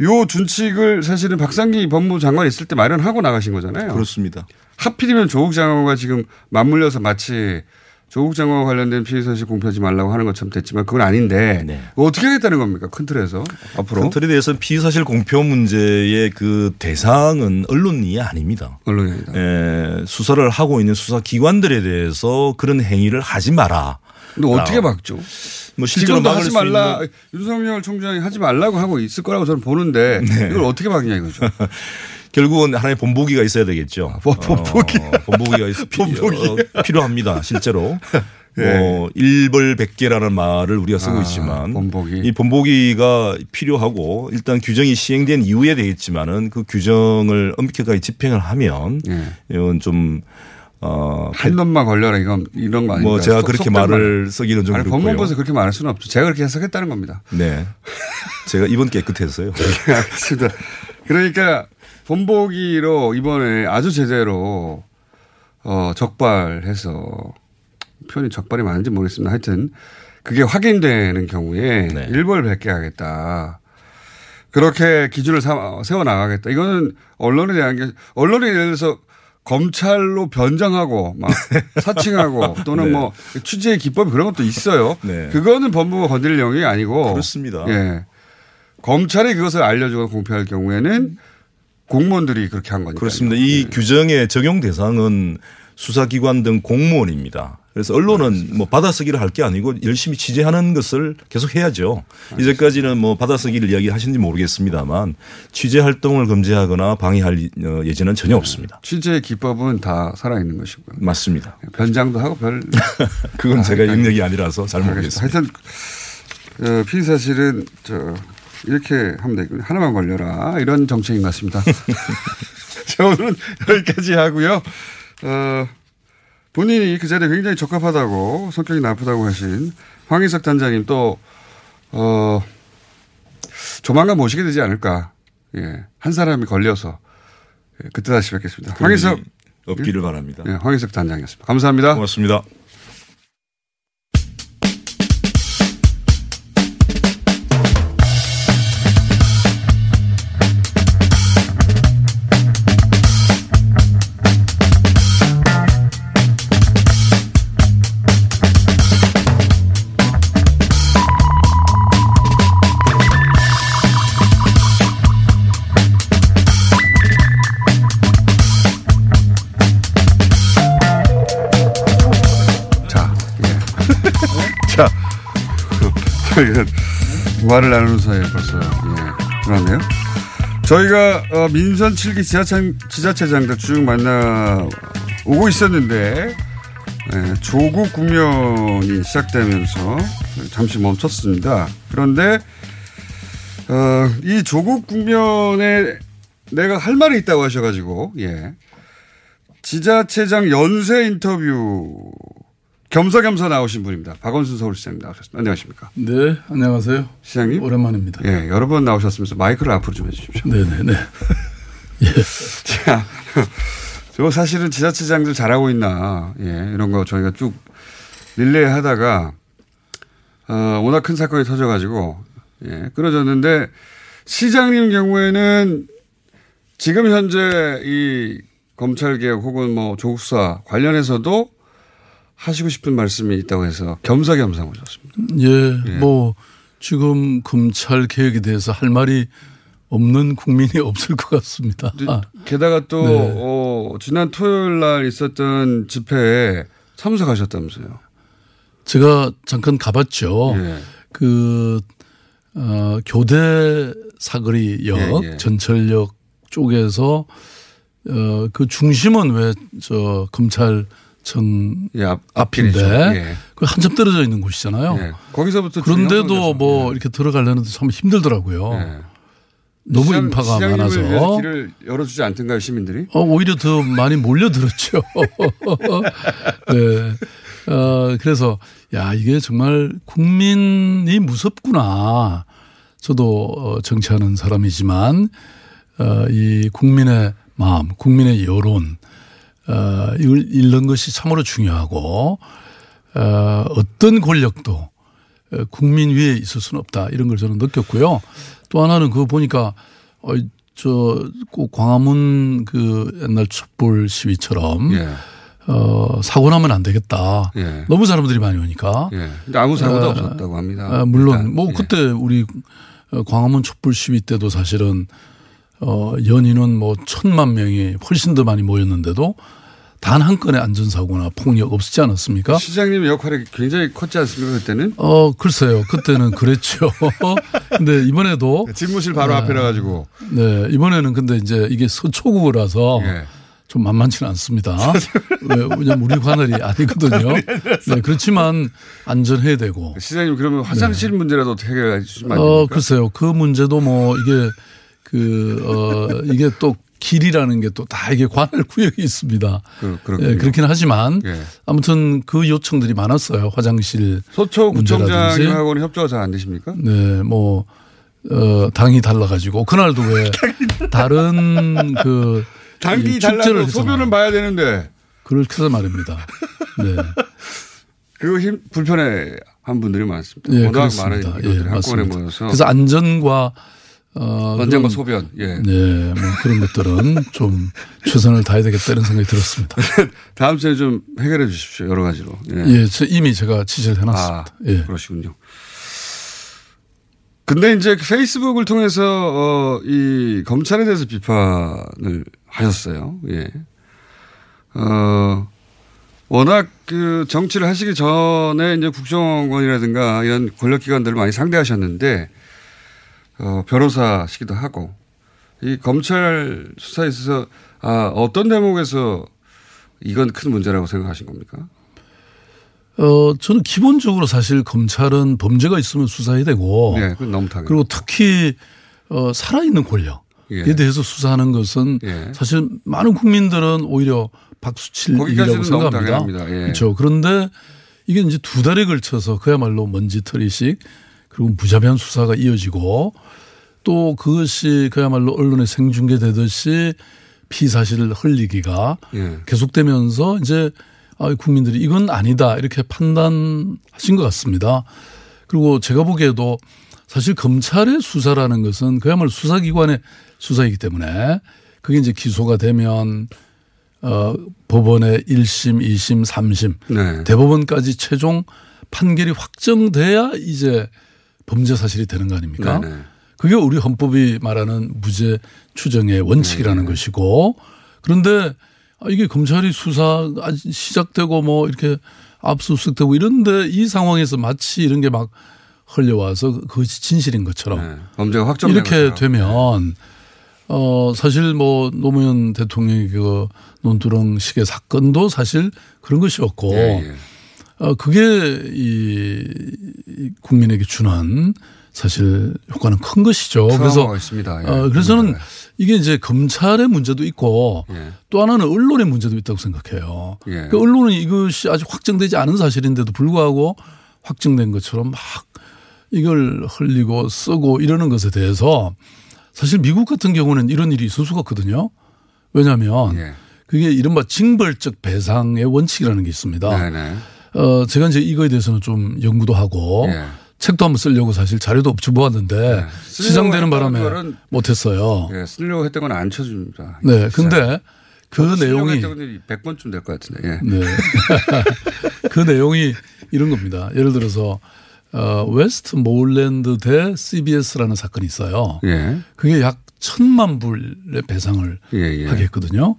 요 준칙을 사실은 박상기 법무부 장관이 있을 때 마련하고 나가신 거잖아요. 그렇습니다. 하필이면 조국 장관과 지금 맞물려서 마치 조국 장관과 관련된 피해 사실 공표하지 말라고 하는 것처럼 됐지만 그건 아닌데 그거 어떻게 하겠다는 겁니까? 큰 틀에서 앞으로 큰 틀에 대해서는 피의사실 공표 문제의 그 대상은 언론이 아닙니다. 언론이 아니다. 예, 수사를 하고 있는 수사 기관들에 대해서 그런 행위를 하지 마라. 근데 어떻게 막죠? 뭐 실제로 지금도 막을 하지 수 말라 윤석열 총장이 하지 말라고 하고 있을 거라고 저는 보는데 네. 이걸 어떻게 막냐 이거죠. 결국은 하나의 본보기가 있어야 되겠죠. 뭐 본보기. 어, 본보기가 있, 피, 본보기. 어, 필요합니다. 실제로. 예. 뭐 일벌 백계라는 말을 우리가 쓰고 아, 있지만 본보기. 이 본보기가 필요하고 일단 규정이 시행된 이후에 되겠지만은 그 규정을 엄격하게 집행을 하면 예. 이건 좀 어, 한 놈만 걸려라 이건 이런 거 아닙니까? 뭐 제가 속- 그렇게 말을 말. 쓰기는 좀 아니, 그렇고요. 법무부에서 그렇게 말할 수는 없죠. 제가 그렇게 해석했다는 겁니다. 네. 제가 이번 깨끗했어요. 알겠습니다. 그러니까 본보기로 이번에 아주 제대로 어, 적발해서 표현이 적발이 맞는지 모르겠습니다. 하여튼 그게 확인되는 경우에 네. 일벌 100개 하겠다. 그렇게 기준을 삼아- 세워 나가겠다. 이거는 언론에 대한 게, 언론에 들어서 검찰로 변장하고 막 사칭하고 또는 네. 뭐 취재의 기법 그런 것도 있어요. 네. 그거는 법무부가 건드릴 영역이 아니고. 그렇습니다. 예. 검찰이 그것을 알려주고 공표할 경우에는 공무원들이 그렇게 한 거니까. 그렇습니다. 이 규정의 적용 대상은 수사기관 등 공무원입니다. 그래서 언론은 뭐 받아쓰기를 할 게 아니고 열심히 취재하는 것을 계속 해야죠. 이제까지는 뭐 받아쓰기를 이야기하시는지 모르겠습니다만 취재 활동을 금지하거나 방해할 어, 예정은 전혀 없습니다. 취재의 기법은 다 살아있는 것이고요. 맞습니다. 변장도 하고 별. 그건 제가 아, 영역이 아니라서 잘 모르겠습니다. 하여튼 어, 피의 사실은 저 이렇게 하면 되군요. 하나만 걸려라 이런 정책인 것 같습니다. 자, 오늘은 여기까지 하고요. 어, 본인이 그 자리에 굉장히 적합하다고 성격이 나쁘다고 하신 황희석 단장님 또 어, 조만간 모시게 되지 않을까. 예, 한 사람이 걸려서 예, 그때 다시 뵙겠습니다. 황희석 없기를 바랍니다. 예, 황희석 단장이었습니다. 감사합니다. 고맙습니다. 말을 나누는 사이에 벌써, 예, 그러네요. 저희가, 어, 민선 7기 지자체, 지자체장들 쭉 만나 오고 있었는데, 예, 조국 국면이 시작되면서 잠시 멈췄습니다. 그런데, 어, 이 조국 국면에 내가 할 말이 있다고 하셔가지고, 예. 지자체장 연세 인터뷰 겸사겸사 나오신 분입니다. 박원순 서울시장님 나오셨습니다. 안녕하십니까. 네, 안녕하세요. 시장님. 오랜만입니다. 예, 여러 번 나오셨으면서 마이크를 앞으로 좀 해주십시오. 네 네네. 자, 저 사실은 지자체장들 잘하고 있나, 예, 이런 거 저희가 쭉 릴레이 하다가, 어, 워낙 큰 사건이 터져가지고, 예, 끊어졌는데, 시장님 경우에는 지금 현재 이 검찰개혁 혹은 뭐 조국사 관련해서도 하시고 싶은 말씀이 있다고 해서 겸사겸사 모셨습니다. 예, 뭐 지금 검찰 개혁에 대해서 할 말이 없는 국민이 없을 것 같습니다. 아, 게다가 또, 네. 어, 지난 토요일 날 있었던 집회에 참석하셨다면서요. 제가 잠깐 가봤죠. 예. 그, 어, 교대 사거리역, 예, 예. 전철역 쪽에서 어, 그 중심은 왜 저 검찰 청 앞이죠. 앞인데 예. 그 한참 떨어져 있는 곳이잖아요. 예. 거기서부터 그런데도 뭐 이렇게 들어가려는데 참 힘들더라고요. 너무 시장- 인파가 많아서. 길을 열어주지 않던가요, 시민들이? 어, 오히려 더 많이 몰려들었죠. 네. 어, 그래서, 야, 이게 정말 국민이 무섭구나. 저도 어, 정치하는 사람이지만, 어, 이 국민의 마음, 국민의 여론, 어, 이걸 잃는 것이 참으로 중요하고, 어, 어떤 권력도 어, 국민 위에 있을 수는 없다. 이런 걸 저는 느꼈고요. 또 하나는 그거 보니까, 어, 저, 꼭 광화문 그 옛날 촛불 시위처럼, 예. 어, 사고 나면 안 되겠다. 예. 너무 사람들이 많이 오니까. 예. 아무 사고도 어, 없었다고 합니다. 아, 물론 일단, 뭐 예. 그때 우리 어, 광화문 촛불 시위 때도 사실은 어, 연인은 뭐 천만 명이 훨씬 더 많이 모였는데도 단 한 건의 안전사고나 폭력 없었지 않았습니까? 시장님의 역할이 굉장히 컸지 않습니까, 그때는? 어, 글쎄요. 그때는 그랬죠. 근데 이번에도. 집무실 바로 앞이라 가지고. 네. 이번에는 근데 이제 이게 서초구라서 예. 좀 만만치는 않습니다. 네, 왜냐면 우리 관할이 아니거든요. 네, 그렇지만 안전해야 되고. 시장님 그러면 화장실 문제라도 어떻게 해결해 주시면 안 어, 됩니까? 글쎄요. 그 문제도 뭐 이게 그, 어, 이게 또 길이라는 게 또 다 이게 관할 구역이 있습니다. 그. 예, 그렇긴 하지만 예. 아무튼 그 요청들이 많았어요. 화장실. 문제라든지. 서초구청장하고는 협조가 잘 안 되십니까? 네, 뭐, 어, 당이 달라가지고. 그날도 왜 다른 그. 당이 했잖아요. 소변은 봐야 되는데. 그렇게 해서 말입니다. 네. 그 힘, 불편해 한 분들이 많습니다. 예, 워낙 그렇습니다. 예, 맞습니다. 모여서. 그래서 안전과 어, 그런- 소변, 예. 네, 뭐 그런 것들은 좀 최선을 다해야 되겠다 이런 생각이 들었습니다. 다음 주에 좀 해결해 주십시오. 여러 가지로. 예, 저 이미 제가 지시를 해놨습니다. 아, 예. 그러시군요. 근데 이제 그 페이스북을 통해서 어, 이 검찰에 대해서 비판을 하셨어요. 예. 어, 워낙 그 정치를 하시기 전에 이제 국정원이라든가 이런 권력기관들을 많이 상대하셨는데 어, 변호사시기도 하고 이 검찰 수사에 있어서 아, 어떤 대목에서 이건 큰 문제라고 생각하신 겁니까? 어, 저는 기본적으로 사실 검찰은 범죄가 있으면 수사해야 되고. 네, 그건 너무 당연. 그리고 특히 어, 살아있는 권력에 예. 대해서 수사하는 것은 예. 사실 많은 국민들은 오히려 박수칠 일이라고 생각합니다. 예. 그렇죠. 그런데 이게 이제 두 달에 걸쳐서 그야말로 먼지털이식 그리고 무자비한 수사가 이어지고 또 그것이 그야말로 언론에 생중계되듯이 피사실을 흘리기가 예. 계속되면서 이제 아, 국민들이 이건 아니다 이렇게 판단하신 것 같습니다. 그리고 제가 보기에도 사실 검찰의 수사라는 것은 그야말로 수사기관의 수사이기 때문에 그게 이제 기소가 되면 어, 법원의 1심, 2심, 3심 네. 대법원까지 최종 판결이 확정돼야 이제 범죄 사실이 되는 거 아닙니까? 네네. 그게 우리 헌법이 말하는 무죄 추정의 원칙이라는 네. 것이고 그런데 아, 이게 검찰이 수사 시작되고 뭐 이렇게 압수수색되고 이런데 이 상황에서 마치 이런 게 막 흘려와서 그것이 진실인 것처럼 네. 범죄가 확정된 이렇게 것처럼. 되면 어 사실 뭐 노무현 대통령의 그 논두렁식의 사건도 사실 그런 것이었고 예, 예. 어 그게 이, 이 국민에게 주는 사실 효과는 큰 것이죠. 그래서 있습니다. 예. 어 그래서 저는 이게 이제 검찰의 문제도 있고 예. 또 하나는 언론의 문제도 있다고 생각해요. 예. 그 언론은 이것이 아직 확정되지 않은 사실인데도 불구하고 확정된 것처럼 막 이걸 흘리고 쓰고 이러는 것에 대해서 사실 미국 같은 경우는 이런 일이 있을 수가 없거든요. 왜냐하면 예. 그게 이른바 징벌적 배상의 원칙이라는 게 있습니다. 네네. 어, 제가 이제 이거에 대해서는 좀 연구도 하고 예. 책도 한번 쓰려고 사실 자료도 없이 모았는데 시장되는 쓰려고 바람에 못했어요. 예, 쓰려고 했던 건 안 쳐줍니다. 네. 근데 그 내용이 100번쯤 될 것 같은데. 예. 네. 그 내용이 이런 겁니다. 예를 들어서 어, 웨스트모어랜드 대 CBS라는 사건이 있어요. 예. 그게 약 천만 불의 배상을 예, 예. 하게 했거든요.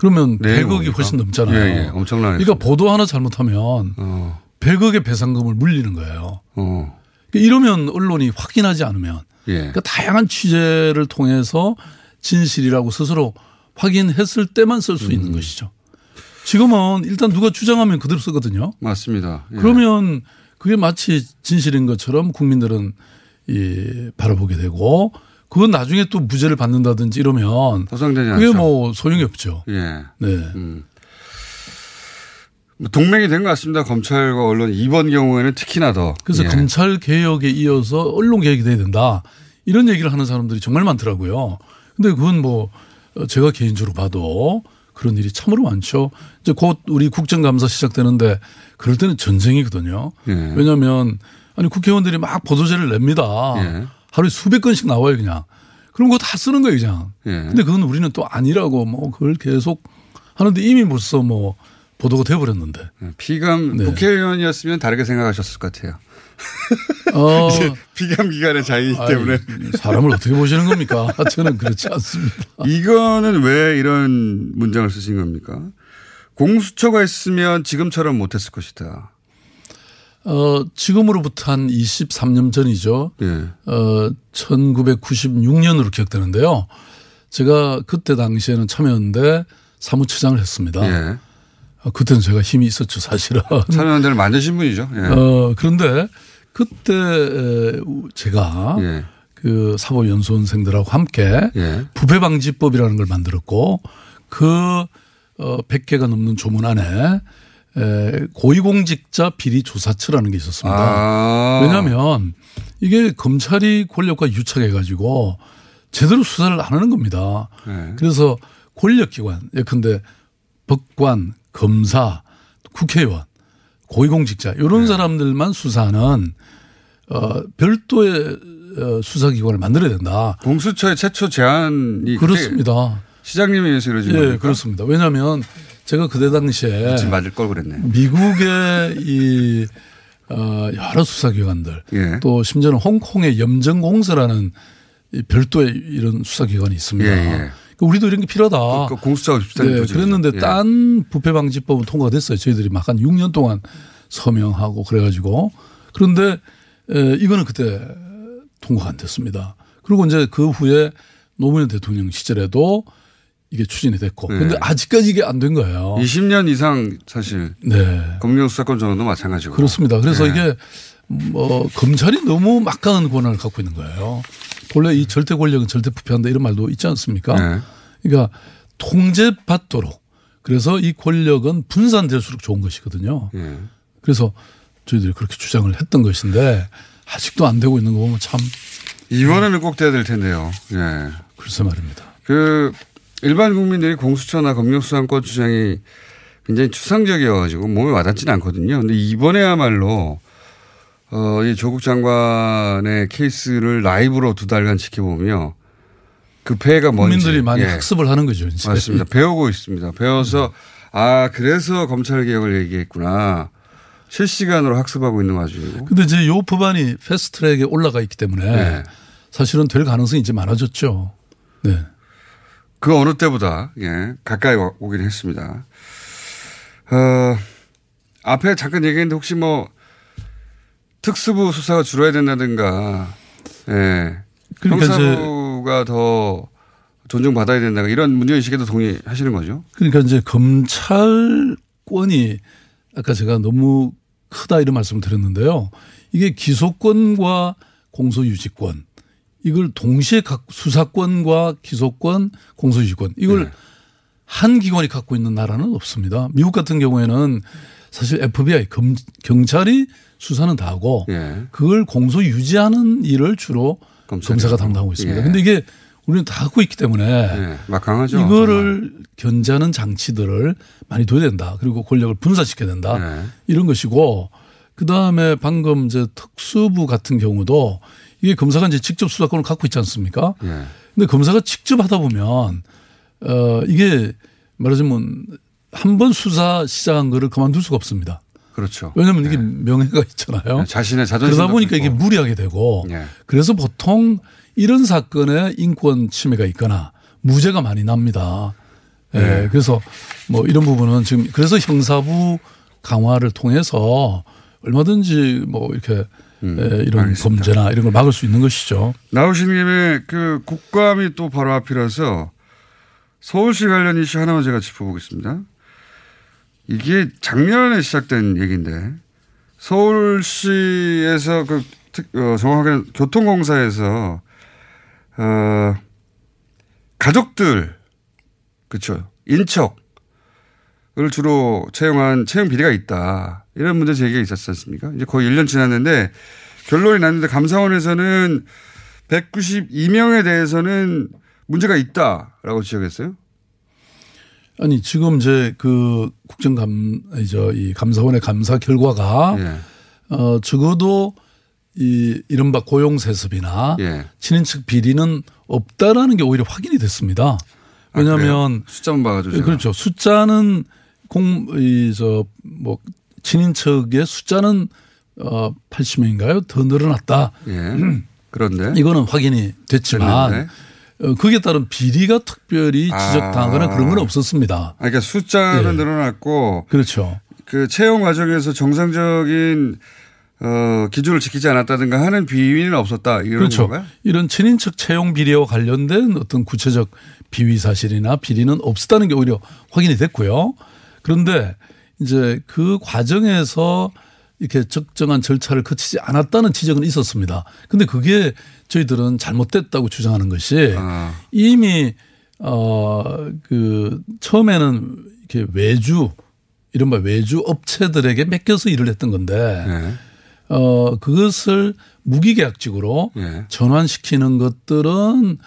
그러면 네, 100억이 뭡니까? 훨씬 넘잖아요. 예, 예. 엄청나네. 그러니까 보도 하나 잘못하면 어. 100억의 배상금을 물리는 거예요. 어. 그러니까 이러면 언론이 확인하지 않으면 예. 그러니까 다양한 취재를 통해서 진실이라고 스스로 확인했을 때만 쓸수 음. 있는 것이죠. 지금은 일단 누가 주장하면 그대로 쓰거든요. 맞습니다. 예. 그러면 그게 마치 진실인 것처럼 국민들은 이 바라보게 되고 그건 나중에 또 무죄를 받는다든지 이러면 보상되지 그게 않죠. 뭐 소용이 없죠. 예. 네. 음. 뭐 동맹이 된 것 같습니다. 검찰과 언론 이번 경우에는 특히나 더. 그래서 예. 검찰 개혁에 이어서 언론 개혁이 돼야 된다. 이런 얘기를 하는 사람들이 정말 많더라고요. 근데 그건 뭐 제가 개인적으로 봐도 그런 일이 참으로 많죠. 이제 곧 우리 국정감사 시작되는데 그럴 때는 전쟁이거든요. 예. 왜냐하면 아니 국회의원들이 막 보도자를 냅니다. 예. 하루에 수백 건씩 나와요 그냥. 그럼 그거 다 쓰는 거예요 그냥. 예. 근데 그건 우리는 또 아니라고 뭐 그걸 계속 하는데 이미 벌써 뭐 보도가 돼버렸는데. 피감 네. 국회의원이었으면 다르게 생각하셨을 것 같아요. 어. 이제 피감 기관의 자유이기 때문에 사람을 어떻게 보시는 겁니까? 저는 그렇지 않습니다. 이거는 왜 이런 문장을 쓰신 겁니까? 공수처가 있으면 지금처럼 못했을 것이다. 어, 지금으로부터 한 23년 전이죠. 예. 어, 1996년으로 기억되는데요. 제가 그때 당시에는 참여연대 사무처장을 했습니다. 예. 어, 그때는 제가 힘이 있었죠, 사실은. 참여연대를 만드신 분이죠. 예. 어, 그런데 그때 에, 제가 예. 그 사법연수원생들하고 함께 예. 부패방지법이라는 걸 만들었고 그 어, 100개가 넘는 조문 안에 에, 고위공직자 비리 조사처라는 게 있었습니다. 아. 왜냐하면 이게 검찰이 권력과 유착해 가지고 제대로 수사를 안 하는 겁니다. 네. 그래서 권력기관 예컨대 법관, 검사, 국회의원 고위공직자 이런 사람들만 수사하는 어 별도의 어, 수사기관을 만들어야 된다. 공수처의 최초 제안이 그렇습니다. 시장님에 의해서 이러진 예, 겁니까? 그렇습니다. 왜냐하면 제가 그때 당시에 맞을 걸 그랬네. 미국의 이 어, 여러 수사기관들 예. 또 심지어는 홍콩의 염정공서라는 이 별도의 이런 수사기관이 있습니다. 예, 예. 그러니까 우리도 이런 게 필요하다. 그 공수처가 비슷한 네. 그랬는데 예. 딴 부패방지법은 통과가 됐어요. 저희들이 막 한 6년 동안 서명하고 그래가지고 그런데 에, 이거는 그때 통과가 안 됐습니다. 그리고 이제 그 후에 노무현 대통령 시절에도 이게 추진이 됐고 네. 아직까지 이게 안 된 거예요. 20년 이상 사실 네. 검경 수사권 전환도 마찬가지고. 그렇습니다. 그래서 예. 이게 뭐 검찰이 너무 막강한 권한을 갖고 있는 거예요. 본래 이 절대 권력은 절대 부패한다 이런 말도 있지 않습니까? 네. 그러니까 통제받도록 그래서 이 권력은 분산될수록 좋은 것이거든요. 예. 그래서 저희들이 그렇게 주장을 했던 것인데 아직도 안 되고 있는 거 보면 참 이번에는 꼭 돼야 될 텐데요. 예. 글쎄 말입니다. 그 일반 국민들이 공수처나 검경수사권 주장이 굉장히 추상적이어가지고 몸에 와닿지는 않거든요. 근데 이번에야말로 어, 이 조국 장관의 케이스를 라이브로 두 달간 지켜보며 그 폐해가 뭔지 국민들이 많이 예. 학습을 하는 거죠. 이제. 맞습니다. 배우고 있습니다. 배워서 아 그래서 검찰 개혁을 얘기했구나. 실시간으로 학습하고 있는 와중이고. 근데 이제 요 법안이 패스트트랙에 올라가 있기 때문에 네. 사실은 될 가능성이 이제 많아졌죠. 네. 그 어느 때보다 예 가까이 와- 오긴 했습니다. 어 앞에 잠깐 얘기했는데 혹시 뭐 특수부 수사가 줄어야 된다든가 예 그러니까 형사부가 더 존중받아야 된다 이런 문제의식에도 동의하시는 거죠? 그러니까 이제 검찰권이 아까 제가 너무 크다 이런 말씀을 드렸는데요. 이게 기소권과 공소유지권 이걸 동시에 각 수사권과 기소권, 공소유지권 이걸 네. 한 기관이 갖고 있는 나라는 없습니다. 미국 같은 경우에는 사실 FBI 검, 경찰이 수사는 다 하고 예. 그걸 공소 유지하는 일을 주로 검찰이 검사가 하고. 담당하고 있습니다. 예. 근데 이게 우리는 다 갖고 있기 때문에 예, 막강하죠. 이거를 견제하는 장치들을 많이 둬야 된다. 그리고 권력을 분산시켜야 된다. 네. 이런 것이고 그 다음에 방금 이제 특수부 같은 경우도 이게 검사가 이제 직접 수사권을 갖고 있지 않습니까? 예. 근데 검사가 직접 하다 보면 어 이게 말하자면 한 번 수사 시작한 거를 그만둘 수가 없습니다. 그렇죠. 왜냐하면 이게 명예가 있잖아요. 네, 자신의 자존심도 그러다 보니까 있고. 이게 무리하게 되고 예. 그래서 보통 이런 사건에 인권 침해가 있거나 무죄가 많이 납니다. 예. 네. 그래서 뭐 이런 부분은 지금 그래서 형사부 강화를 통해서 얼마든지 뭐 이렇게 예, 이런 범죄나 이런 걸 막을 수 있는 것이죠. 나오신 김에 그 국감이 또 바로 앞이라서 서울시 관련 이슈 하나만 제가 짚어보겠습니다. 이게 작년에 시작된 얘기인데 서울시에서 그 특, 어, 정확하게 교통공사에서 어, 가족들 그렇죠 인척 을 주로 채용한 채용 비리가 있다 이런 문제 제기가 있었지 않습니까? 이제 거의 1년 지났는데 결론이 났는데 감사원에서는 192명에 대해서는 문제가 있다라고 지적했어요. 아니 지금 이제 그 국정감 저이 감사원의 감사 결과가 예. 어 적어도 이 이른바 고용 세습이나 예. 친인척 비리는 없다라는 게 오히려 확인이 됐습니다. 왜냐하면 숫자만 봐가지고 제가. 그렇죠. 숫자는 공이저뭐 친인척의 숫자는 어 80명인가요? 더 늘어났다. 예. 그런데 이거는 확인이 됐지만 됐는데. 어, 거기에 따른 비리가 특별히 지적당하거나 아. 그런 건 없었습니다. 아, 그러니까 숫자는 예. 늘어났고 그렇죠. 그 채용 과정에서 정상적인 어, 기준을 지키지 않았다든가 하는 비위는 없었다 이런 그렇죠. 건가요? 이런 친인척 채용 비리와 관련된 어떤 구체적 비위 사실이나 비리는 없었다는 게 오히려 확인이 됐고요. 그런데 이제 그 과정에서 이렇게 적정한 절차를 거치지 않았다는 지적은 있었습니다. 근데 그게 저희들은 잘못됐다고 주장하는 것이 아. 이미 어그 처음에는 이렇게 외주 이른바 외주 업체들에게 맡겨서 일을 했던 건데 네. 어 그것을 무기계약직으로 예. 전환시키는 것들은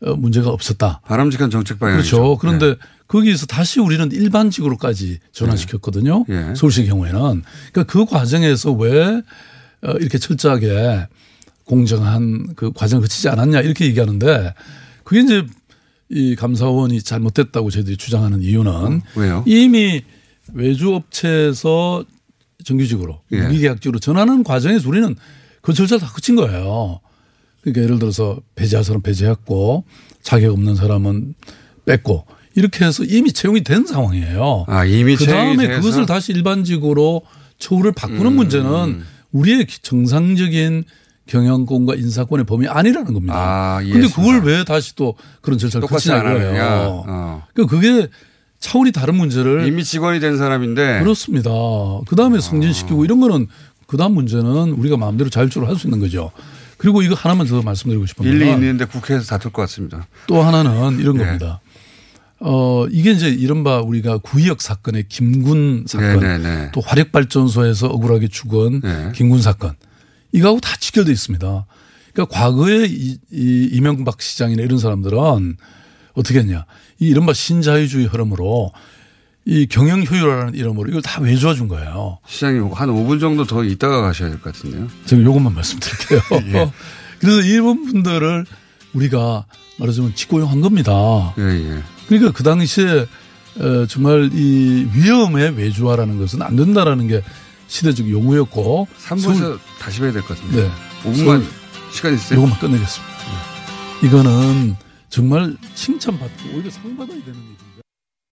어, 문제가 없었다. 바람직한 정책 방향이죠. 그렇죠. 그런데 거기에서 다시 우리는 일반직으로까지 전환시켰거든요. 예. 서울시 경우에는. 그러니까 그 과정에서 왜 어, 이렇게 철저하게 공정한 그 과정을 거치지 않았냐 이렇게 얘기하는데 그게 이제 이 감사원이 잘못됐다고 저희들이 주장하는 이유는 어, 왜요? 이미 외주 업체에서 정규직으로 예. 무기계약직으로 전하는 과정에서 우리는 그 절차를 다 거친 거예요. 그러니까 예를 들어서 배제할 사람 배제했고 자격 없는 사람은 뺐고 이렇게 해서 이미 채용이 된 상황이에요. 아, 이미 그 채용이 다음에 돼서? 그것을 다시 일반직으로 처우를 바꾸는 음. 문제는 우리의 정상적인 경영권과 인사권의 범위 아니라는 겁니다. 아, 근데 이해했습니다. 그걸 왜 다시 또 그런 절차를 똑같이 거치냐 안 이거예요. 하느냐. 어. 그러니까 그게 차원이 다른 문제를 이미 직원이 된 사람인데 그렇습니다. 그 다음에 승진시키고 이런 거는 그 다음 문제는 우리가 마음대로 자율적으로 할 수 있는 거죠. 그리고 이거 하나만 더 말씀드리고 싶은 일리 건 있는데 국회에서 다툴 것 같습니다. 또 하나는 이런 네. 겁니다. 어, 이게 이제 이른바 우리가 구의역 사건의 김군 사건 네, 네, 네. 또 화력발전소에서 억울하게 죽은 네. 김군 사건 이거하고 다 직결돼 있습니다. 그러니까 과거에 이, 이 이명박 시장이나 이런 사람들은 어떻게 했냐. 이 이른바 신자유주의 흐름으로 이 경영 효율화라는 이름으로 이걸 다 외주어 준 거예요. 시장님 한 5분 정도 더 있다가 가셔야 될 것 같은데요. 제가 요것만 말씀드릴게요. 예. 그래서 이런 분들을 우리가 말하자면 직고용한 겁니다. 예, 예. 그러니까 그 당시에 어, 정말 이 위험의 외주화라는 것은 안 된다라는 게 시대적 요구였고 3부에서 다시 봐야 될 것 같은데. 네. 5분만 서울- 시간 있어요? 요것만 끝내겠습니다. 이거는 정말 칭찬받고 오히려 상 받아야 되는 일입니다.